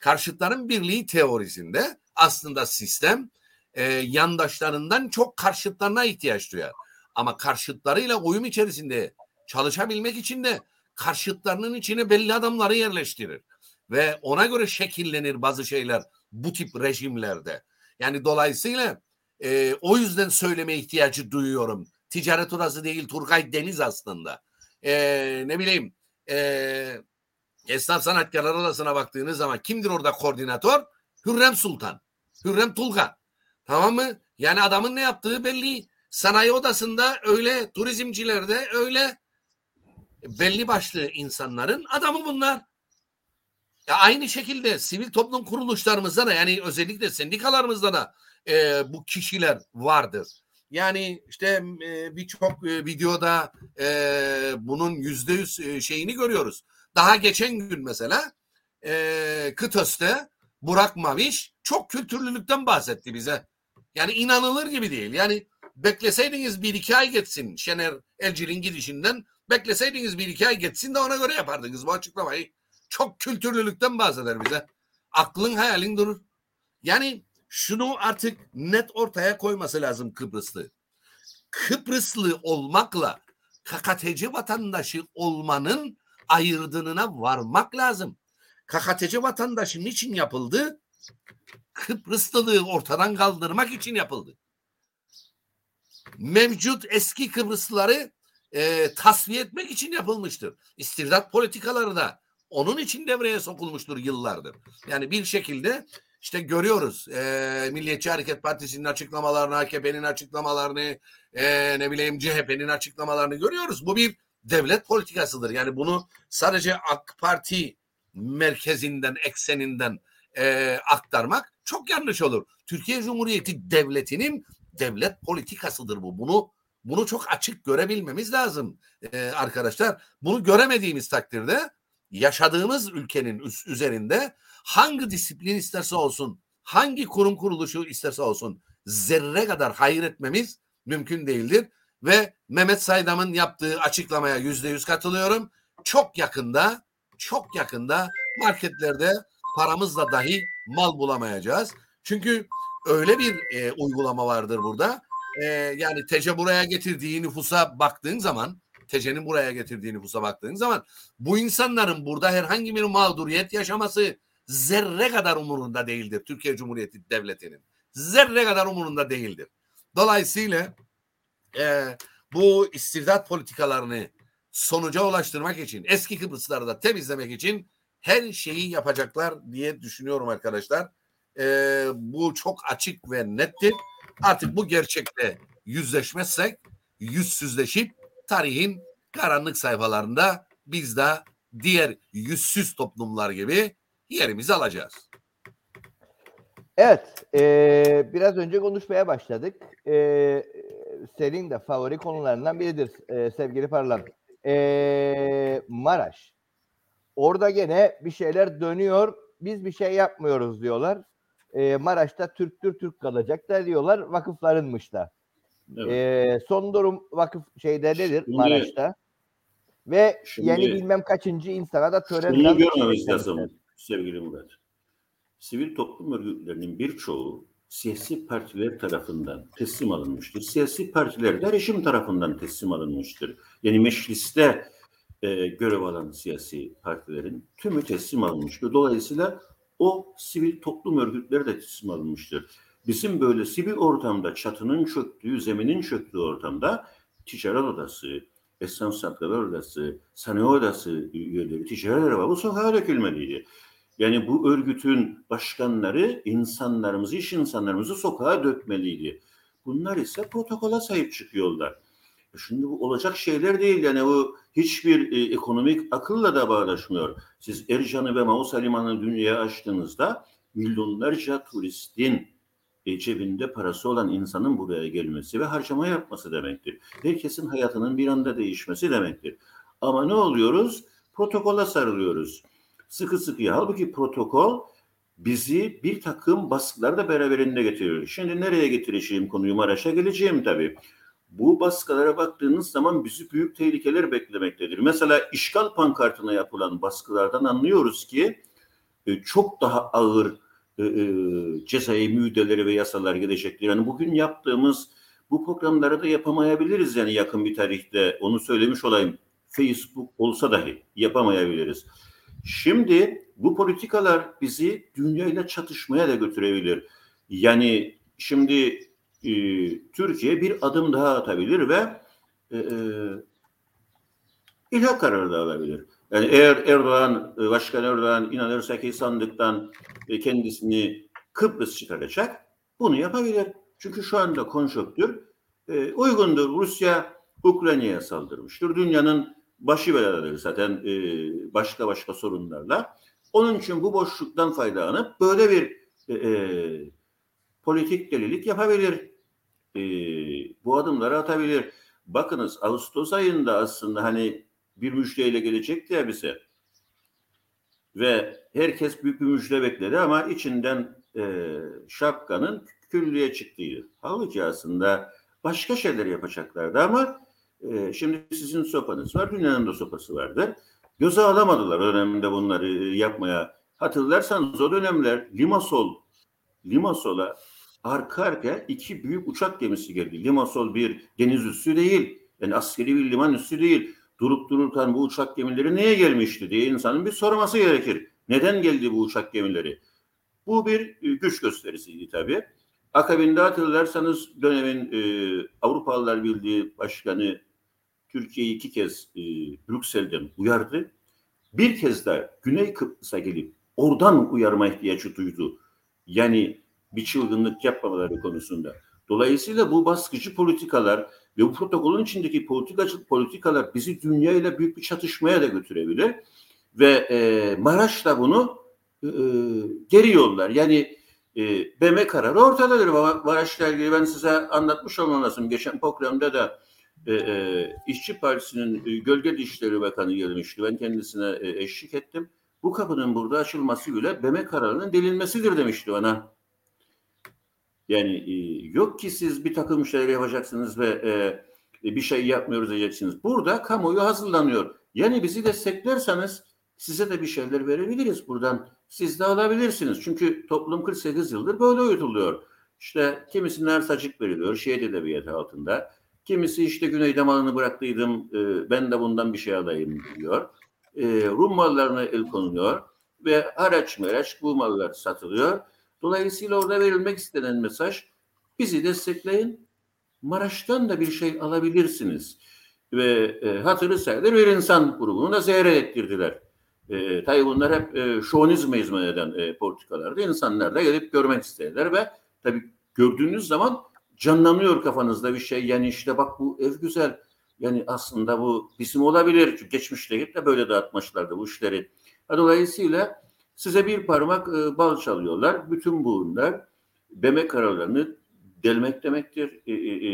Speaker 4: Karşıtların birliği teorisinde aslında sistem e, yandaşlarından çok karşıtlarına ihtiyaç duyar. Ama karşıtlarıyla uyum içerisinde çalışabilmek için de karşıtlarının içine belli adamları yerleştirir. Ve ona göre şekillenir bazı şeyler bu tip rejimlerde. Yani dolayısıyla e, o yüzden söyleme ihtiyacı duyuyorum. Ticaret odası değil Turgay Deniz aslında. E, ne bileyim e, Esnaf Sanatkarlar Odası'na baktığınız zaman kimdir orada koordinatör? Hürrem Sultan. Hürrem Tulga. Tamam mı? Yani adamın ne yaptığı belli. Sanayi odasında öyle, turizmcilerde öyle belli başlı insanların adamı bunlar. Ya aynı şekilde sivil toplum kuruluşlarımızda da yani özellikle sendikalarımızda da e, bu kişiler vardır. Yani işte e, birçok e, videoda e, bunun yüzde yüz e, şeyini görüyoruz. Daha geçen gün mesela e, Kıtös'te Burak Maviş çok kültürlülükten bahsetti bize. Yani inanılır gibi değil. Yani bekleseydiniz bir iki ay geçsin Şener Elcil'in gidişinden bekleseydiniz bir iki ay geçsin de ona göre yapardınız bu açıklamayı. Çok kültürlülükten bahseder bize. Aklın hayalin durur. Yani şunu artık net ortaya koyması lazım Kıbrıslı. Kıbrıslı olmakla KKTC vatandaşı olmanın ayırdığına varmak lazım. KKTC vatandaşı niçin yapıldı? Kıbrıslılığı ortadan kaldırmak için yapıldı. Mevcut eski Kıbrıslıları e, tasfiye etmek için yapılmıştır. İstirdat politikaları da onun için devreye sokulmuştur yıllardır. Yani bir şekilde işte görüyoruz e, Milliyetçi Hareket Partisi'nin açıklamalarını, AKP'nin açıklamalarını, e, ne bileyim CHP'nin açıklamalarını görüyoruz. Bu bir devlet politikasıdır. Yani bunu sadece AK Parti merkezinden, ekseninden e, aktarmak çok yanlış olur. Türkiye Cumhuriyeti Devleti'nin devlet politikasıdır bu. Bunu bunu çok açık görebilmemiz lazım e, arkadaşlar. Bunu göremediğimiz takdirde yaşadığımız ülkenin üzerinde hangi disiplin isterse olsun, hangi kurum kuruluşu isterse olsun zerre kadar hayır etmemiz mümkün değildir. Ve Mehmet Saydam'ın yaptığı açıklamaya yüzde yüz katılıyorum. Çok yakında, çok yakında marketlerde paramızla dahi mal bulamayacağız. Çünkü öyle bir e, uygulama vardır burada. E, yani TC buraya getirdiği nüfusa baktığın zaman TC'nin buraya getirdiği nüfusa baktığın zaman bu insanların burada herhangi bir mağduriyet yaşaması zerre kadar umurunda değildir Türkiye Cumhuriyeti Devleti'nin. Zerre kadar umurunda değildir. Dolayısıyla e, bu istibdat politikalarını sonuca ulaştırmak için eski Kıbrısları da temizlemek için her şeyi yapacaklar diye düşünüyorum arkadaşlar. E, bu çok açık ve nettir. Artık bu gerçekle yüzleşmezsek yüzsüzleşip tarihin karanlık sayfalarında biz de diğer yüzsüz toplumlar gibi yerimizi alacağız.
Speaker 2: Evet, e, biraz önce konuşmaya başladık. E, senin de favori konularından biridir e, sevgili Parlan. E, Maraş. Orada gene bir şeyler dönüyor. Biz bir şey yapmıyoruz diyorlar. E, Maraş'ta Türktür Türk kalacak da diyorlar. Vakıflarınmış da. Evet. E, son durum vakıf şeyde nedir şimdi, Maraş'ta? Ve şimdi, yeni bilmem kaçıncı insana da tören...
Speaker 3: Şunu görmemiz lazım sevgili Murat. Sivil toplum örgütlerinin birçoğu siyasi partiler tarafından teslim alınmıştır. Siyasi partiler de rejim tarafından teslim alınmıştır. Yani mecliste e, görev alan siyasi partilerin tümü teslim alınmıştır. Dolayısıyla o sivil toplum örgütleri de teslim alınmıştır. Bizim böyle sivil ortamda çatının çöktüğü, zeminin çöktüğü ortamda ticaret odası, esnaf sanatkarlar odası, sanayi odası üyeleri, ticaret araba bu sokağa dökülmeliydi. Yani bu örgütün başkanları insanlarımızı, iş insanlarımızı sokağa dökmeliydi. Bunlar ise protokola sahip çıkıyorlar. E şimdi bu olacak şeyler değil yani bu hiçbir e, ekonomik akılla da bağdaşmıyor. Siz Ercan'ı ve Mausa Limanı dünyaya açtığınızda milyonlarca turistin e, cebinde parası olan insanın buraya gelmesi ve harcama yapması demektir. Herkesin hayatının bir anda değişmesi demektir. Ama ne oluyoruz? Protokola sarılıyoruz. Sıkı sıkıya. Halbuki protokol bizi bir takım baskılar da beraberinde getiriyor. Şimdi nereye getireceğim konuyu Maraş'a geleceğim tabii. Bu baskılara baktığınız zaman bizi büyük tehlikeler beklemektedir. Mesela işgal pankartına yapılan baskılardan anlıyoruz ki e, çok daha ağır e, e, cezai müydeleri ve yasalar gelecektir. Yani bugün yaptığımız bu programları da yapamayabiliriz yani yakın bir tarihte onu söylemiş olayım. Facebook olsa dahi yapamayabiliriz. Şimdi bu politikalar bizi dünyayla çatışmaya da götürebilir. Yani şimdi e, Türkiye bir adım daha atabilir ve e, e, ilhak kararı da alabilir. Yani eğer Erdoğan, e, Başkan Erdoğan inanırsa ki sandıktan e, kendisini Kıbrıs çıkaracak, bunu yapabilir. Çünkü şu anda konjonktür e, uygundur. Rusya Ukrayna'ya saldırmıştır. Dünyanın başı belaları zaten e, başka başka sorunlarla. Onun için bu boşluktan faydalanıp böyle bir e, e, politik delilik yapabilir. E, bu adımları atabilir. Bakınız Ağustos ayında aslında hani bir müjdeyle gelecekti ya bize. Ve herkes büyük bir müjde bekledi ama içinden e, şapkanın küllüye çıktıydı. Halbuki aslında başka şeyler yapacaklardı ama e, şimdi sizin sopanız var, dünyanın da sopası vardı. Göze alamadılar döneminde bunları yapmaya. Hatırlarsanız o dönemler Limasol, Limasol'a arka arkaya iki büyük uçak gemisi geldi. Limasol bir deniz üssü değil, yani askeri bir liman üssü değil. Durup dururken bu uçak gemileri neye gelmişti diye insanın bir sorması gerekir. Neden geldi bu uçak gemileri? Bu bir e, güç gösterisiydi tabii. Akabinde hatırlarsanız dönemin e, Avrupalılar Birliği Başkanı Türkiye'yi iki kez e, Brüksel'den uyardı. Bir kez de Güney Kıbrıs'a gelip oradan uyarma ihtiyacı duydu. Yani bir çılgınlık yapmamaları konusunda. Dolayısıyla bu baskıcı politikalar ve bu protokolün içindeki politikacı politikalar bizi dünya ile büyük bir çatışmaya da götürebilir. Ve e, Maraş da bunu e, geri yollar. Yani e, BM kararı ortadadır. Maraş'la ilgili ben size anlatmış olmam lazım. Geçen programda da e, e, İşçi Partisi'nin e, Gölge Dişleri Bakanı gelmişti. Ben kendisine e, eşlik ettim. Bu kapının burada açılması bile BM kararının delinmesidir demişti bana. Yani e, yok ki siz bir takım şeyler yapacaksınız ve e, e, bir şey yapmıyoruz diyeceksiniz. Burada kamuoyu hazırlanıyor. Yani bizi desteklerseniz size de bir şeyler verebiliriz buradan. Siz de alabilirsiniz. Çünkü toplum 48 yıldır böyle uyutuluyor. İşte kimisinin arsacık veriliyor şehit edebiyatı altında. Kimisi işte Güney'de malını bıraktıydım e, ben de bundan bir şey alayım diyor. E, Rum mallarına el konuluyor ve haraç meraç bu mallar satılıyor. Dolayısıyla orada verilmek istenen mesaj bizi destekleyin. Maraş'tan da bir şey alabilirsiniz. Ve e, hatırı sayılır bir insan grubunu da zehre ettirdiler. E, tabii bunlar hep e, şovenizme hizmet eden e, politikalardı. İnsanlar da gelip görmek istediler ve tabii gördüğünüz zaman canlanıyor kafanızda bir şey. Yani işte bak bu ev güzel. Yani aslında bu bizim olabilir. Çünkü geçmişte de böyle dağıtmışlardı bu işleri. Dolayısıyla size bir parmak e, bal çalıyorlar. Bütün bunlar beme kararlarını delmek demektir. E, e, e,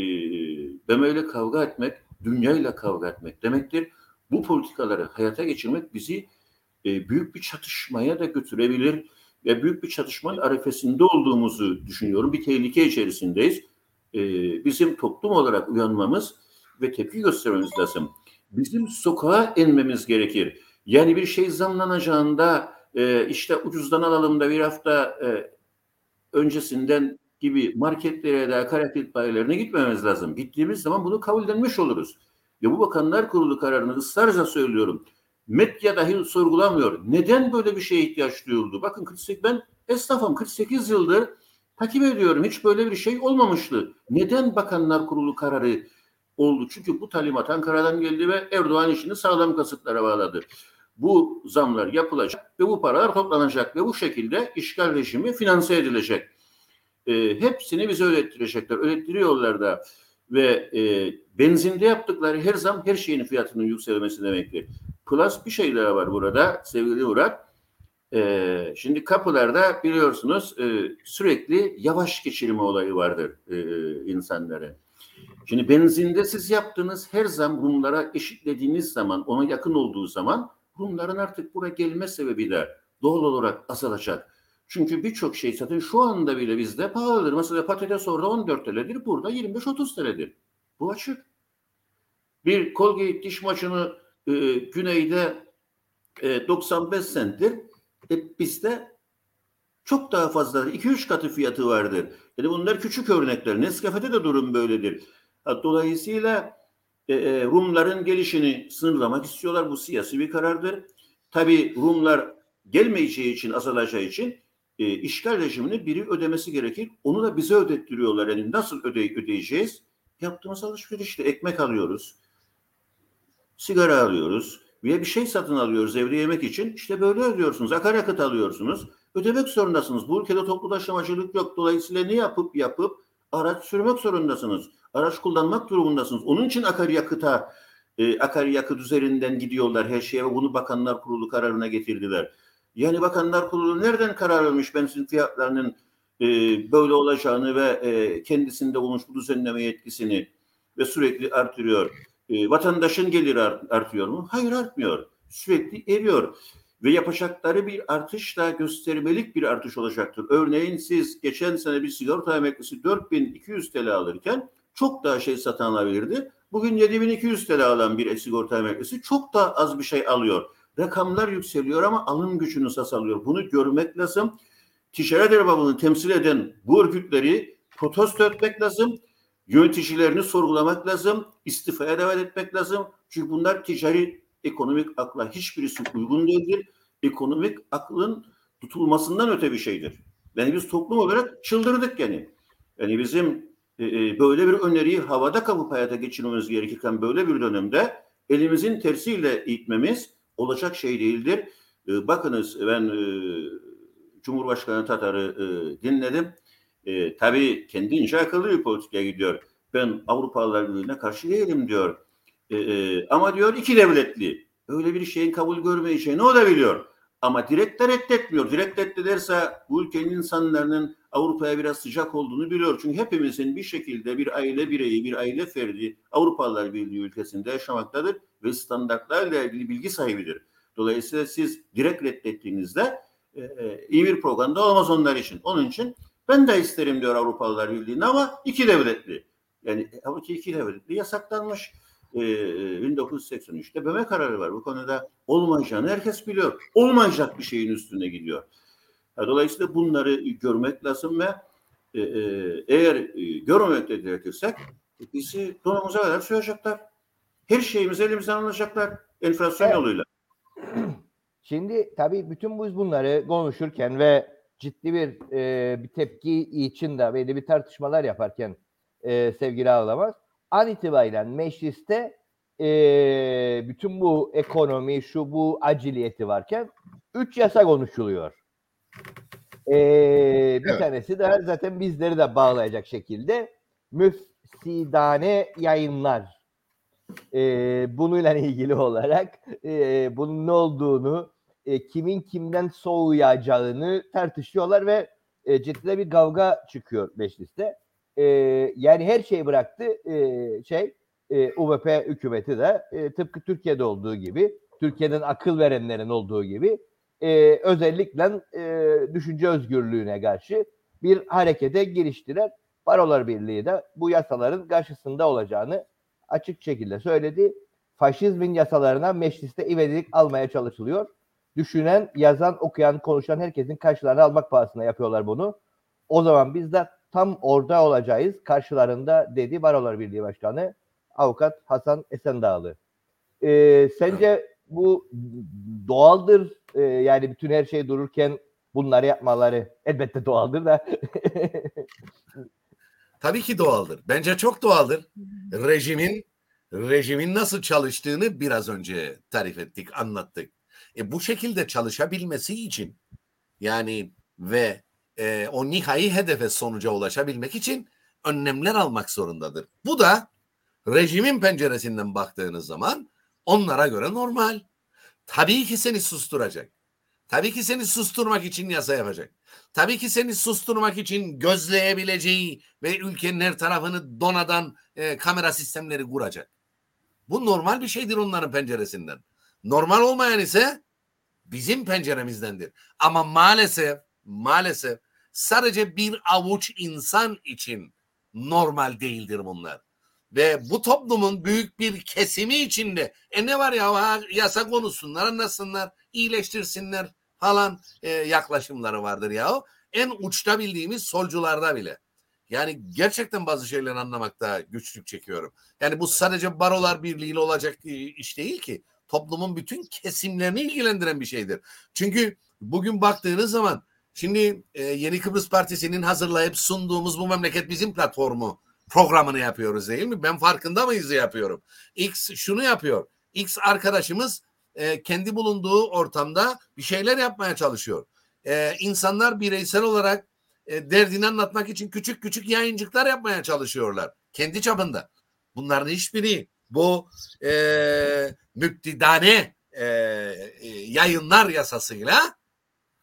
Speaker 3: bemeyle kavga etmek, dünyayla kavga etmek demektir. Bu politikaları hayata geçirmek bizi e, büyük bir çatışmaya da götürebilir ve büyük bir çatışmanın arefesinde olduğumuzu düşünüyorum. Bir tehlike içerisindeyiz. E, bizim toplum olarak uyanmamız ve tepki göstermemiz lazım. Bizim sokağa inmemiz gerekir. Yani bir şey zamlanacağında e, işte ucuzdan alalım da bir hafta e, öncesinden gibi marketlere de akaryakıt bayilerine gitmememiz lazım. Gittiğimiz zaman bunu kabullenmiş oluruz. Ve bu Bakanlar Kurulu kararını ısrarca söylüyorum. Medya dahi sorgulamıyor. Neden böyle bir şeye ihtiyaç duyuldu? Bakın 48 ben esnafım 48 yıldır takip ediyorum. Hiç böyle bir şey olmamıştı. Neden Bakanlar Kurulu kararı oldu. Çünkü bu talimat Ankara'dan geldi ve Erdoğan işini sağlam kasıtlara bağladı. Bu zamlar yapılacak ve bu paralar toplanacak ve bu şekilde işgal rejimi finanse edilecek. E, hepsini bize öğrettirecekler. Öğrettiriyorlar da ve e, benzinde yaptıkları her zam her şeyin fiyatının yükselmesi demektir. Plus bir şey daha var burada sevgili Murat. E, şimdi kapılarda biliyorsunuz e, sürekli yavaş geçirme olayı vardır e, insanlara. Şimdi benzinde siz yaptığınız her zam Rumlara eşitlediğiniz zaman, ona yakın olduğu zaman Rumların artık buraya gelme sebebi de doğal olarak azalacak. Çünkü birçok şey zaten şu anda bile bizde pahalıdır. Mesela patates orada 14 TL'dir, burada 25-30 TL'dir. Bu açık. Bir Colgate diş maçını e, güneyde e, 95 centtir. E, bizde çok daha fazla 2-3 katı fiyatı vardır. Yani bunlar küçük örnekler. Nescafe'de de durum böyledir. Dolayısıyla e, e, Rumların gelişini sınırlamak istiyorlar. Bu siyasi bir karardır. Tabi Rumlar gelmeyeceği için, azalacağı için e, işgal rejimini biri ödemesi gerekir. Onu da bize ödettiriyorlar. Yani nasıl öde ödeyeceğiz? Yaptığımız alışverişte ekmek alıyoruz. Sigara alıyoruz. Veya bir şey satın alıyoruz evde yemek için. İşte böyle ödüyorsunuz. Akaryakıt alıyorsunuz. Ödemek zorundasınız. Bu ülkede toplu taşımacılık yok. Dolayısıyla ne yapıp yapıp araç sürmek zorundasınız. Araç kullanmak durumundasınız. Onun için akaryakıta e, akaryakıt üzerinden gidiyorlar her şeye ve bunu Bakanlar Kurulu kararına getirdiler. Yani Bakanlar Kurulu nereden karar vermiş benzin fiyatlarının e, böyle olacağını ve e, kendisinde olmuş bu düzenleme yetkisini ve sürekli artırıyor. E, vatandaşın geliri artıyor mu? Hayır artmıyor. Sürekli eriyor. Ve yapacakları bir artış da göstermelik bir artış olacaktır. Örneğin siz geçen sene bir sigorta emeklisi 4200 TL alırken çok daha şey satın alabilirdi. Bugün 7200 TL alan bir sigorta emeklisi çok daha az bir şey alıyor. Rakamlar yükseliyor ama alım gücünü sas alıyor. Bunu görmek lazım. Ticaret erbabını temsil eden bu örgütleri protesto etmek lazım. Yöneticilerini sorgulamak lazım. istifaya davet etmek lazım. Çünkü bunlar ticari ekonomik akla hiçbirisi uygun değildir. Ekonomik aklın tutulmasından öte bir şeydir. Yani biz toplum olarak çıldırdık yani. Yani bizim e, e, böyle bir öneriyi havada kapıp hayata geçirmemiz gerekirken böyle bir dönemde elimizin tersiyle itmemiz olacak şey değildir. E, bakınız ben e, Cumhurbaşkanı Tatar'ı e, dinledim. E, tabii kendince akıllı bir politika gidiyor. Ben Avrupalılar Birliği'ne karşı değilim diyor. E, e, ama diyor iki devletli. Öyle bir şeyin kabul görmeyeceğini o da biliyor. Ama direkt de reddetmiyor. Direkt reddederse bu ülkenin insanların Avrupa'ya biraz sıcak olduğunu biliyor. Çünkü hepimizin bir şekilde bir aile bireyi, bir aile ferdi Avrupalılar Birliği ülkesinde yaşamaktadır ve standartlarla ilgili bilgi sahibidir. Dolayısıyla siz direkt reddettiğinizde e, e, iyi bir propaganda olmaz onlar için. Onun için ben de isterim diyor Avrupalılar Birliği'ni ama iki devletli. Yani halbuki iki devletli yasaklanmış. E, 1983'te BM kararı var. Bu konuda olmayacağını herkes biliyor. Olmayacak bir şeyin üstüne gidiyor. Dolayısıyla bunları görmek lazım ve e, e, eğer e, görmemekle diretirsek bizi donumuza kadar sürecekler. Her şeyimizi elimizden alacaklar enflasyon evet. yoluyla.
Speaker 2: Şimdi tabii bütün biz bunları konuşurken ve ciddi bir e, bir tepki için de de bir tartışmalar yaparken e, sevgili Ağlamaz an itibariyle mecliste e, bütün bu ekonomi şu bu aciliyeti varken üç yasa konuşuluyor. Ee, bir evet. tanesi de zaten bizleri de bağlayacak şekilde müfsidane yayınlar. Ee, bununla ilgili olarak e, bunun ne olduğunu, e, kimin kimden soğuyacağını tartışıyorlar ve e, ciddi bir kavga çıkıyor mecliste. E, yani her şeyi bıraktı e, şey e, UVP hükümeti de e, tıpkı Türkiye'de olduğu gibi, Türkiye'nin akıl verenlerin olduğu gibi e, özellikle e, düşünce özgürlüğüne karşı bir harekete giriştiler. Barolar Birliği de bu yasaların karşısında olacağını açık şekilde söyledi. Faşizmin yasalarına mecliste ivedilik almaya çalışılıyor. Düşünen, yazan, okuyan, konuşan herkesin karşılarına almak pahasına yapıyorlar bunu. O zaman biz de tam orada olacağız karşılarında dedi Barolar Birliği Başkanı Avukat Hasan Esendağlı. Ee, sence bu doğaldır. Ee, yani bütün her şey dururken bunları yapmaları elbette doğaldır da.
Speaker 4: Tabii ki doğaldır. Bence çok doğaldır. Rejimin rejimin nasıl çalıştığını biraz önce tarif ettik, anlattık. E, bu şekilde çalışabilmesi için yani ve e, o nihai hedefe sonuca ulaşabilmek için önlemler almak zorundadır. Bu da rejimin penceresinden baktığınız zaman onlara göre normal. Tabii ki seni susturacak. Tabii ki seni susturmak için yasa yapacak. Tabii ki seni susturmak için gözleyebileceği ve ülkenin her tarafını donadan e, kamera sistemleri kuracak. Bu normal bir şeydir onların penceresinden. Normal olmayan ise bizim penceremizdendir. Ama maalesef maalesef sadece bir avuç insan için normal değildir bunlar. Ve bu toplumun büyük bir kesimi içinde e ne var ya yasa konuşsunlar anlasınlar iyileştirsinler falan e, yaklaşımları vardır ya. En uçta bildiğimiz solcularda bile. Yani gerçekten bazı şeyleri anlamakta güçlük çekiyorum. Yani bu sadece barolar birliğiyle olacak e, iş değil ki. Toplumun bütün kesimlerini ilgilendiren bir şeydir. Çünkü bugün baktığınız zaman şimdi e, Yeni Kıbrıs Partisi'nin hazırlayıp sunduğumuz bu memleket bizim platformu programını yapıyoruz değil mi? Ben farkında mıyız yapıyorum. X şunu yapıyor. X arkadaşımız e, kendi bulunduğu ortamda bir şeyler yapmaya çalışıyor. E, insanlar bireysel olarak e, derdini anlatmak için küçük küçük yayıncıklar yapmaya çalışıyorlar. Kendi çapında. Bunların hiçbiri bu e, müptidane e, e, yayınlar yasasıyla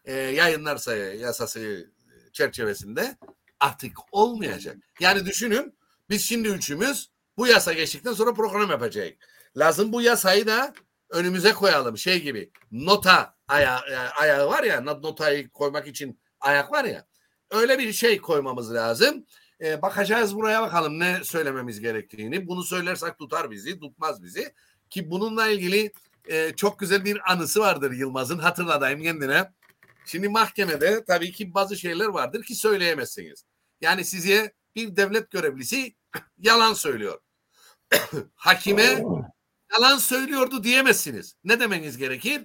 Speaker 4: e, yayınlar yasası çerçevesinde artık olmayacak. Yani düşünün biz şimdi üçümüz bu yasa geçtikten sonra program yapacağız. Lazım bu yasayı da önümüze koyalım. Şey gibi nota aya, e, ayağı var ya notayı koymak için ayak var ya öyle bir şey koymamız lazım. Ee, bakacağız buraya bakalım ne söylememiz gerektiğini. Bunu söylersek tutar bizi, tutmaz bizi. Ki bununla ilgili e, çok güzel bir anısı vardır Yılmaz'ın. Hatırladayım kendine. Şimdi mahkemede tabii ki bazı şeyler vardır ki söyleyemezsiniz. Yani size bir devlet görevlisi yalan söylüyor. Hakime yalan söylüyordu diyemezsiniz. Ne demeniz gerekir?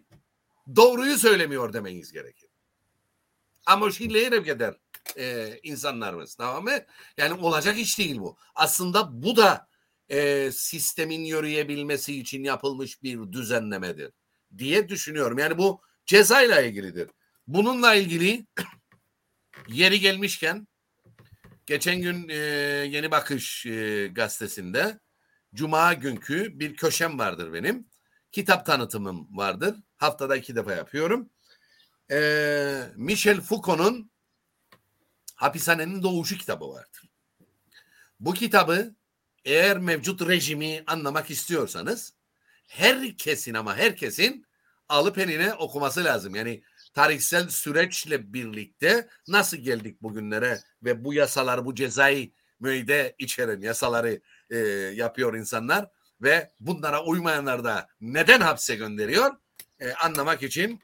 Speaker 4: Doğruyu söylemiyor demeniz gerekir. Ama şilleyerek eder e, insanlarımız tamam mı? Yani olacak iş değil bu. Aslında bu da e, sistemin yürüyebilmesi için yapılmış bir düzenlemedir diye düşünüyorum. Yani bu cezayla ilgilidir. Bununla ilgili yeri gelmişken geçen gün e, Yeni Bakış e, gazetesinde Cuma günkü bir köşem vardır benim. Kitap tanıtımım vardır. Haftada iki defa yapıyorum. Ee, Michel Foucault'un Hapishanenin Doğuşu kitabı vardır. Bu kitabı eğer mevcut rejimi anlamak istiyorsanız herkesin ama herkesin alıp eline okuması lazım. Yani tarihsel süreçle birlikte nasıl geldik bugünlere ve bu yasalar, bu cezai müeyyide içeren yasaları e, yapıyor insanlar ve bunlara uymayanlar da neden hapse gönderiyor e, anlamak için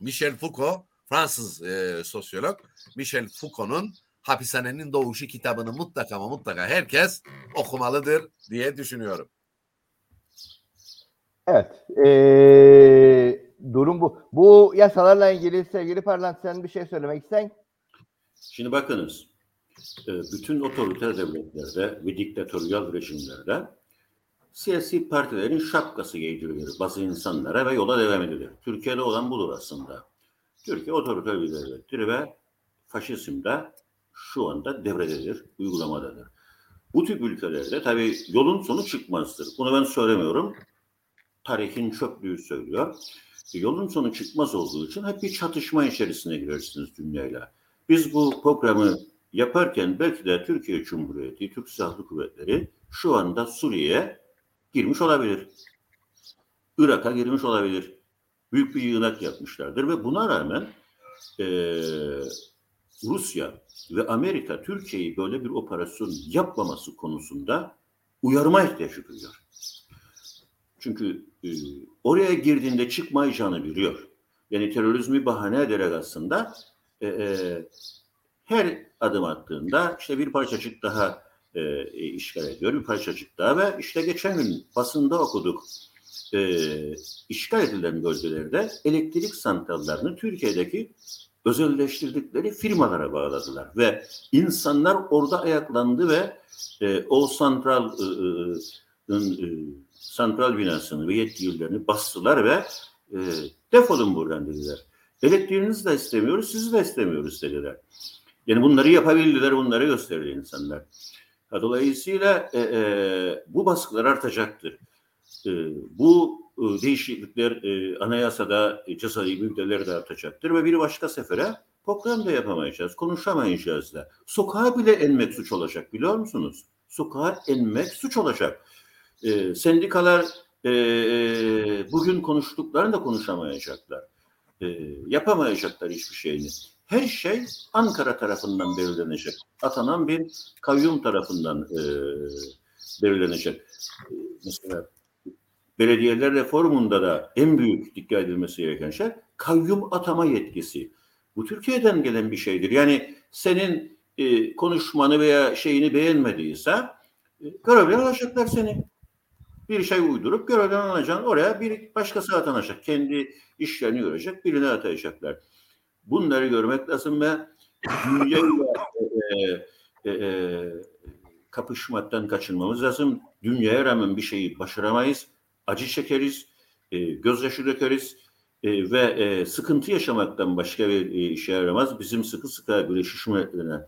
Speaker 4: Michel Foucault Fransız e, sosyolog Michel Foucault'un Hapishanenin Doğuşu kitabını mutlaka ama mutlaka herkes okumalıdır diye düşünüyorum.
Speaker 2: Evet. Ee, durum bu. Bu yasalarla ilgili sevgili Parlant sen bir şey söylemek isten?
Speaker 3: Şimdi bakınız. E, bütün otoriter devletlerde ve diktatöryal rejimlerde siyasi partilerin şapkası giydirilir bazı insanlara ve yola devam edilir. Türkiye'de olan budur aslında. Türkiye otoriter bir devlettir ve faşizm de şu anda devrededir, uygulamadadır. Bu tip ülkelerde tabii yolun sonu çıkmazdır. Bunu ben söylemiyorum. Tarihin çöplüğü söylüyor. Yolun sonu çıkmaz olduğu için hep bir çatışma içerisine girersiniz dünyayla. Biz bu programı yaparken belki de Türkiye Cumhuriyeti, Türk Silahlı Kuvvetleri şu anda Suriye'ye girmiş olabilir. Irak'a girmiş olabilir. Büyük bir yığınak yapmışlardır ve buna rağmen e, Rusya ve Amerika Türkiye'yi böyle bir operasyon yapmaması konusunda uyarma ihtiyacı duyuyor. Çünkü e, oraya girdiğinde çıkmayacağını biliyor. Yani terörizmi bahane ederek aslında e, e, her adım attığında işte bir parçacık daha e, işgal ediyor, bir parçacık daha ve işte geçen gün basında okuduk. E, işgal edilen bölgelerde elektrik santrallerini Türkiye'deki özelleştirdikleri firmalara bağladılar ve insanlar orada ayaklandı ve e, o santral e, e, e, santral binasını ve yetkililerini bastılar ve e, defolun buradan dediler. Elektriğinizi de istemiyoruz, sizi de istemiyoruz dediler. Yani bunları yapabildiler, bunları gösterdi insanlar. Dolayısıyla e, e, bu baskılar artacaktır. E, bu e, değişiklikler e, anayasada e, cezai müddeleri de artacaktır ve bir başka sefere program da yapamayacağız, konuşamayacağız da. Sokağa bile enmek suç olacak biliyor musunuz? Sokağa enmek suç olacak. E, sendikalar e, bugün konuştuklarını da konuşamayacaklar. E, yapamayacaklar hiçbir şeyini. Her şey Ankara tarafından belirlenecek. Atanan bir kayyum tarafından e, belirlenecek. E, mesela belediyeler reformunda da en büyük dikkat edilmesi gereken şey kayyum atama yetkisi. Bu Türkiye'den gelen bir şeydir. Yani senin e, konuşmanı veya şeyini beğenmediyse e, görevden alacaklar seni. Bir şey uydurup görevden alacaksın. Oraya bir başkası atanacak. Kendi işlerini görecek. Birine atayacaklar. Bunları görmek lazım ve dünyayla e, e, e, kapışmaktan kaçınmamız lazım. Dünyaya rağmen bir şeyi başaramayız. Acı çekeriz, e, gözyaşı dökeriz e, ve e, sıkıntı yaşamaktan başka bir e, işe yaramaz. Bizim sıkı sıkı Birleşmiş Milletler'e,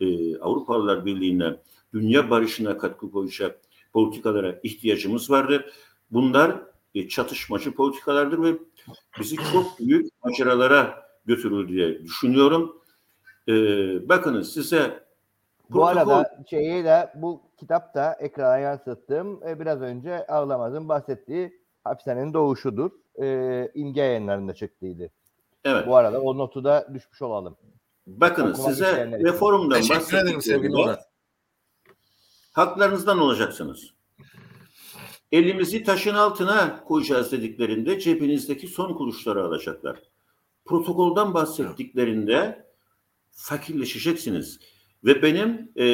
Speaker 3: e, Avrupalılar Birliği'ne, dünya barışına katkı koyacak politikalara ihtiyacımız vardır. Bunlar e, çatışmacı politikalardır ve bizi çok büyük maceralara götürür diye düşünüyorum. E, bakınız size
Speaker 2: bu arada şeyi de bu kitapta ekrana yansıttım. E, biraz önce Ağlamaz'ın bahsettiği hapishanenin doğuşudur. E, imge yayınlarında çıktıydı. Evet. Bu arada o notu da düşmüş olalım.
Speaker 3: Bakınız Okumak size reformdan
Speaker 4: Teşekkür ederim sevgili Murat.
Speaker 3: Haklarınızdan olacaksınız. Elimizi taşın altına koyacağız dediklerinde cebinizdeki son kuruşları alacaklar. Protokoldan bahsettiklerinde fakirleşeceksiniz. Ve benim e,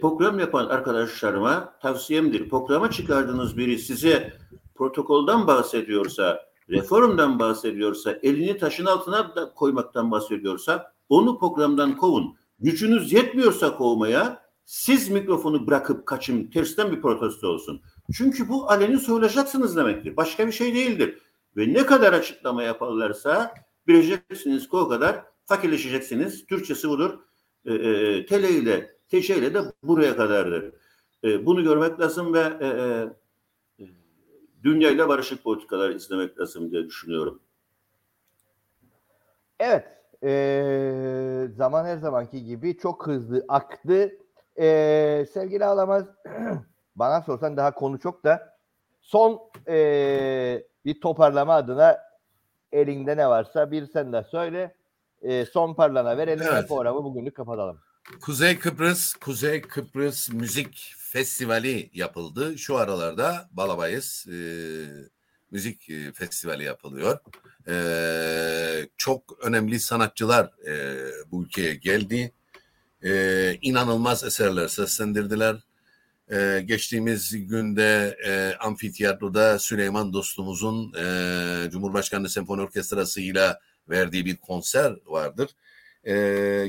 Speaker 3: program yapan arkadaşlarıma tavsiyemdir. Programa çıkardığınız biri size protokoldan bahsediyorsa, reformdan bahsediyorsa, elini taşın altına da koymaktan bahsediyorsa onu programdan kovun. Gücünüz yetmiyorsa kovmaya siz mikrofonu bırakıp kaçın tersten bir protesto olsun. Çünkü bu aleni söyleyeceksiniz demektir. Başka bir şey değildir. Ve ne kadar açıklama yaparlarsa bileceksiniz ki o kadar fakirleşeceksiniz. Türkçesi budur. E, e, tele ile teşe ile de buraya kadardır. E, bunu görmek lazım ve e, e, dünya ile barışık politikalar izlemek lazım diye düşünüyorum.
Speaker 2: Evet. E, zaman her zamanki gibi çok hızlı aktı. E, sevgili Alamaz bana sorsan daha konu çok da son e, bir toparlama adına elinde ne varsa bir sen de söyle. E, son parlana verelim evet. ve programı bugünlük kapatalım.
Speaker 4: Kuzey Kıbrıs Kuzey Kıbrıs Müzik Festivali yapıldı. Şu aralarda Balabayız e, Müzik Festivali yapılıyor. E, çok önemli sanatçılar e, bu ülkeye geldi. E, inanılmaz eserler seslendirdiler. Ee, geçtiğimiz günde e, amfiteyatroda Süleyman dostumuzun e, Cumhurbaşkanlığı Senfoni Orkestrası ile verdiği bir konser vardır. E,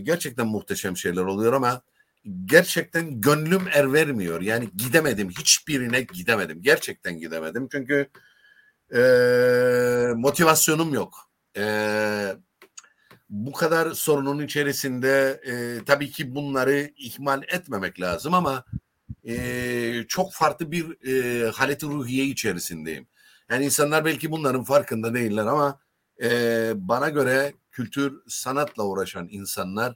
Speaker 4: gerçekten muhteşem şeyler oluyor ama gerçekten gönlüm er vermiyor. Yani gidemedim. Hiçbirine gidemedim. Gerçekten gidemedim. Çünkü e, motivasyonum yok. E, bu kadar sorunun içerisinde e, tabii ki bunları ihmal etmemek lazım ama e, çok farklı bir e, haleti ruhiye içerisindeyim. Yani insanlar belki bunların farkında değiller ama e, bana göre kültür sanatla uğraşan insanlar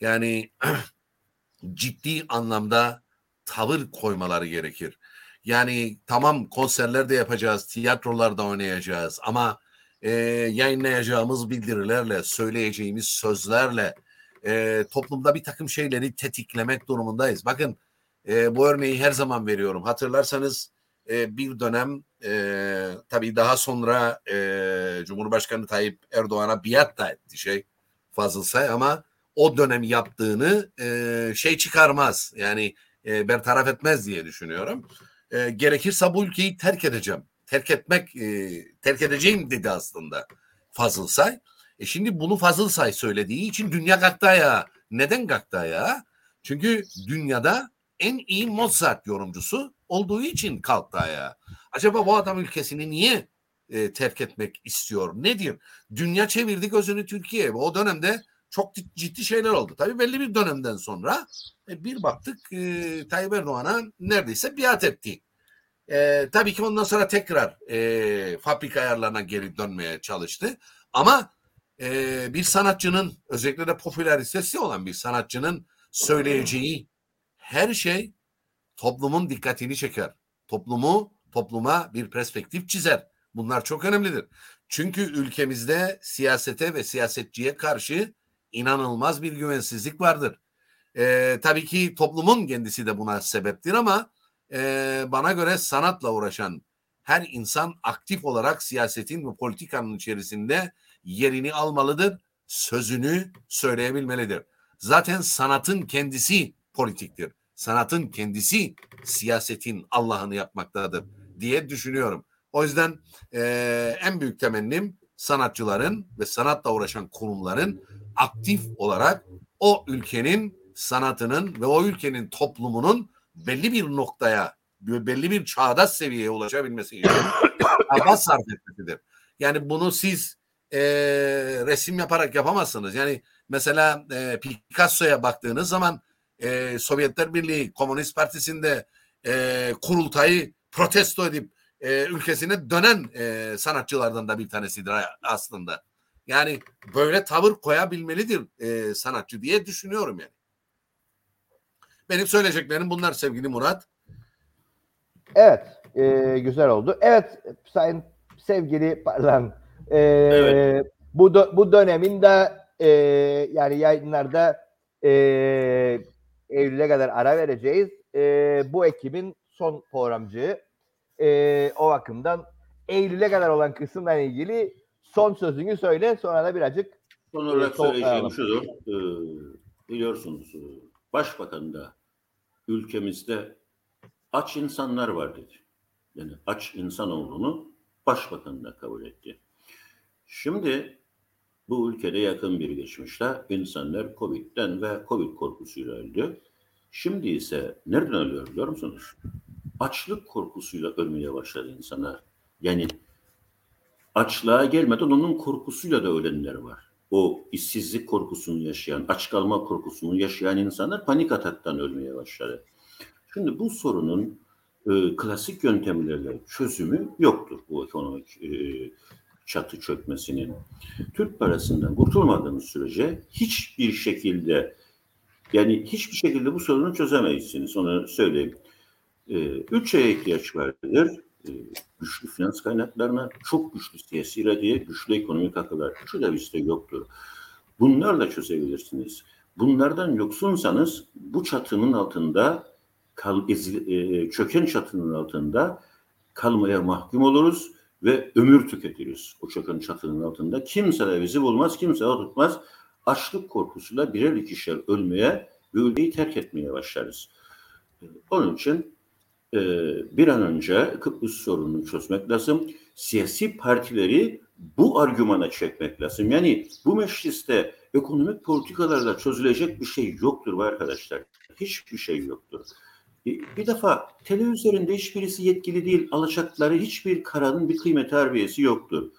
Speaker 4: yani ciddi anlamda tavır koymaları gerekir. Yani tamam konserler de yapacağız, tiyatrolarda oynayacağız ama e, yayınlayacağımız bildirilerle, söyleyeceğimiz sözlerle e, toplumda bir takım şeyleri tetiklemek durumundayız. Bakın e, bu örneği her zaman veriyorum. Hatırlarsanız e, bir dönem e, tabii daha sonra e, Cumhurbaşkanı Tayyip Erdoğan'a biat da etti şey Fazıl Say ama o dönem yaptığını e, şey çıkarmaz. Yani e, bertaraf etmez diye düşünüyorum. E, gerekirse bu ülkeyi terk edeceğim. Terk etmek, e, terk edeceğim dedi aslında Fazıl Say. E şimdi bunu Fazıl Say söylediği için dünya kalktı Neden kalktı Çünkü dünyada en iyi Mozart yorumcusu olduğu için kalktı ayağa. Acaba bu adam ülkesini niye e, terk etmek istiyor? Nedir? Dünya çevirdi gözünü Türkiye'ye. O dönemde çok ciddi şeyler oldu. Tabii belli bir dönemden sonra e, bir baktık e, Tayyip Erdoğan'a neredeyse biat etti. E, tabii ki ondan sonra tekrar e, fabrika ayarlarına geri dönmeye çalıştı. Ama e, bir sanatçının özellikle de popülaritesi olan bir sanatçının söyleyeceği her şey toplumun dikkatini çeker. Toplumu topluma bir perspektif çizer. Bunlar çok önemlidir. Çünkü ülkemizde siyasete ve siyasetçiye karşı inanılmaz bir güvensizlik vardır. Ee, tabii ki toplumun kendisi de buna sebeptir ama e, bana göre sanatla uğraşan her insan aktif olarak siyasetin ve politikanın içerisinde yerini almalıdır, sözünü söyleyebilmelidir. Zaten sanatın kendisi politiktir. Sanatın kendisi siyasetin Allah'ını yapmaktadır diye düşünüyorum. O yüzden e, en büyük temennim sanatçıların ve sanatla uğraşan kurumların aktif olarak o ülkenin sanatının ve o ülkenin toplumunun belli bir noktaya, belli bir çağdaş seviyeye ulaşabilmesi için çaba sarf etmesidir. Yani bunu siz e, resim yaparak yapamazsınız. Yani mesela e, Picasso'ya baktığınız zaman e, Sovyetler Birliği Komünist Partisi'nde e, kurultayı protesto edip e, ülkesine dönen e, sanatçılardan da bir tanesidir aslında. Yani böyle tavır koyabilmelidir e, sanatçı diye düşünüyorum yani. Benim söyleyeceklerim bunlar sevgili Murat.
Speaker 2: Evet, e, güzel oldu. Evet, sayın sevgili pardon, e, evet. bu bu dönemin de e, yani yayınlarda e, Eylül'e kadar ara vereceğiz. E, bu ekibin son programcığı. E, o bakımdan Eylül'e kadar olan kısımla ilgili son sözünü söyle sonra da birazcık
Speaker 3: Son olarak söyleyeceğim şudur. E, biliyorsunuz başbakan da ülkemizde aç insanlar var dedi. Yani aç insan olduğunu başbakan da kabul etti. Şimdi bu ülkede yakın bir geçmişte insanlar Covid'den ve Covid korkusuyla öldü. Şimdi ise nereden ölüyor biliyor musunuz? Açlık korkusuyla ölmeye başladı insanlar. Yani açlığa gelmeden onun korkusuyla da ölenler var. O işsizlik korkusunu yaşayan, aç kalma korkusunu yaşayan insanlar panik ataktan ölmeye başladı. Şimdi bu sorunun e, klasik yöntemlerle çözümü yoktur bu ekonomik e, çatı çökmesinin. Türk parasından kurtulmadığımız sürece hiçbir şekilde yani hiçbir şekilde bu sorunu çözemezsiniz. Onu söyleyeyim. E, üç şeye ihtiyaç vardır. E, güçlü finans kaynaklarına, çok güçlü siyasi iradeye, güçlü ekonomik akıllar. Üçü de bizde yoktur. Bunlarla çözebilirsiniz. Bunlardan yoksunsanız bu çatının altında kal, e, çöken çatının altında kalmaya mahkum oluruz ve ömür tüketiriz o çöken çatının altında. Kimse de bizi bulmaz, kimse de tutmaz. Açlık korkusuyla birer ikişer ölmeye ve ülkeyi terk etmeye başlarız. Onun için e, bir an önce Kıbrıs sorununu çözmek lazım. Siyasi partileri bu argümana çekmek lazım. Yani bu mecliste ekonomik politikalarla çözülecek bir şey yoktur arkadaşlar. Hiçbir şey yoktur. Bir defa tele hiçbirisi yetkili değil. Alacakları hiçbir kararın bir kıymet harbiyesi yoktur.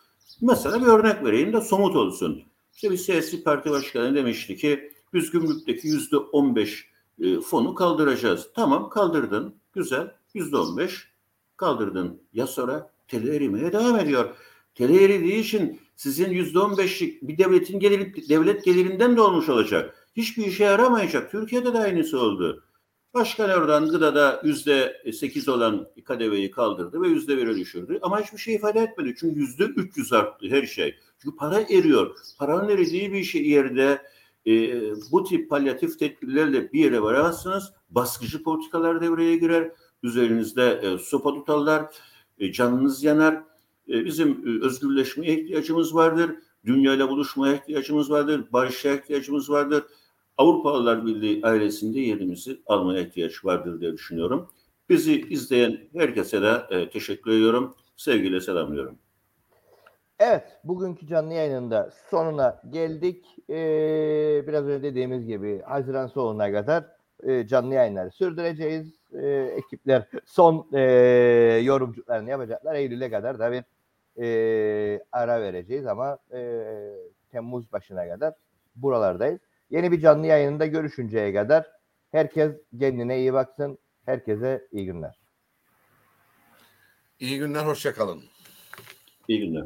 Speaker 3: Mesela bir örnek vereyim de somut olsun. İşte bir siyasi parti başkanı demişti ki biz gümrükteki yüzde on beş e, fonu kaldıracağız. Tamam kaldırdın. Güzel. Yüzde on beş kaldırdın. Ya sonra tele erimeye devam ediyor. Tele eridiği için sizin yüzde on beşlik bir devletin geliri, devlet gelirinden de olmuş olacak. Hiçbir işe yaramayacak. Türkiye'de de aynısı oldu. Başkan Erdoğan gıdada yüzde sekiz olan kadeveyi kaldırdı ve yüzde bire düşürdü. Ama hiçbir şey ifade etmedi. Çünkü yüzde üç yüz arttı her şey. Çünkü para eriyor. Paranın eridiği bir şey yerde e, bu tip palyatif tedbirlerle bir yere varamazsınız. Baskıcı politikalar devreye girer. Üzerinizde e, sopa tutarlar. E, canınız yanar. E, bizim e, özgürleşmeye ihtiyacımız vardır. Dünyayla buluşmaya ihtiyacımız vardır. Barışa ihtiyacımız vardır Avrupalılar Birliği ailesinde yerimizi almaya ihtiyaç vardır diye düşünüyorum. Bizi izleyen herkese de e, teşekkür ediyorum. Sevgiyle selamlıyorum.
Speaker 2: Evet, bugünkü canlı yayınında sonuna geldik. Ee, biraz önce dediğimiz gibi Haziran sonuna kadar e, canlı yayınları sürdüreceğiz. E, ekipler son e, yorumculuklarını yapacaklar. Eylül'e kadar da bir e, ara vereceğiz ama e, Temmuz başına kadar buralardayız. Yeni bir canlı yayında görüşünceye kadar herkes kendine iyi baksın. Herkese iyi günler.
Speaker 4: İyi günler, hoşça kalın.
Speaker 3: İyi günler.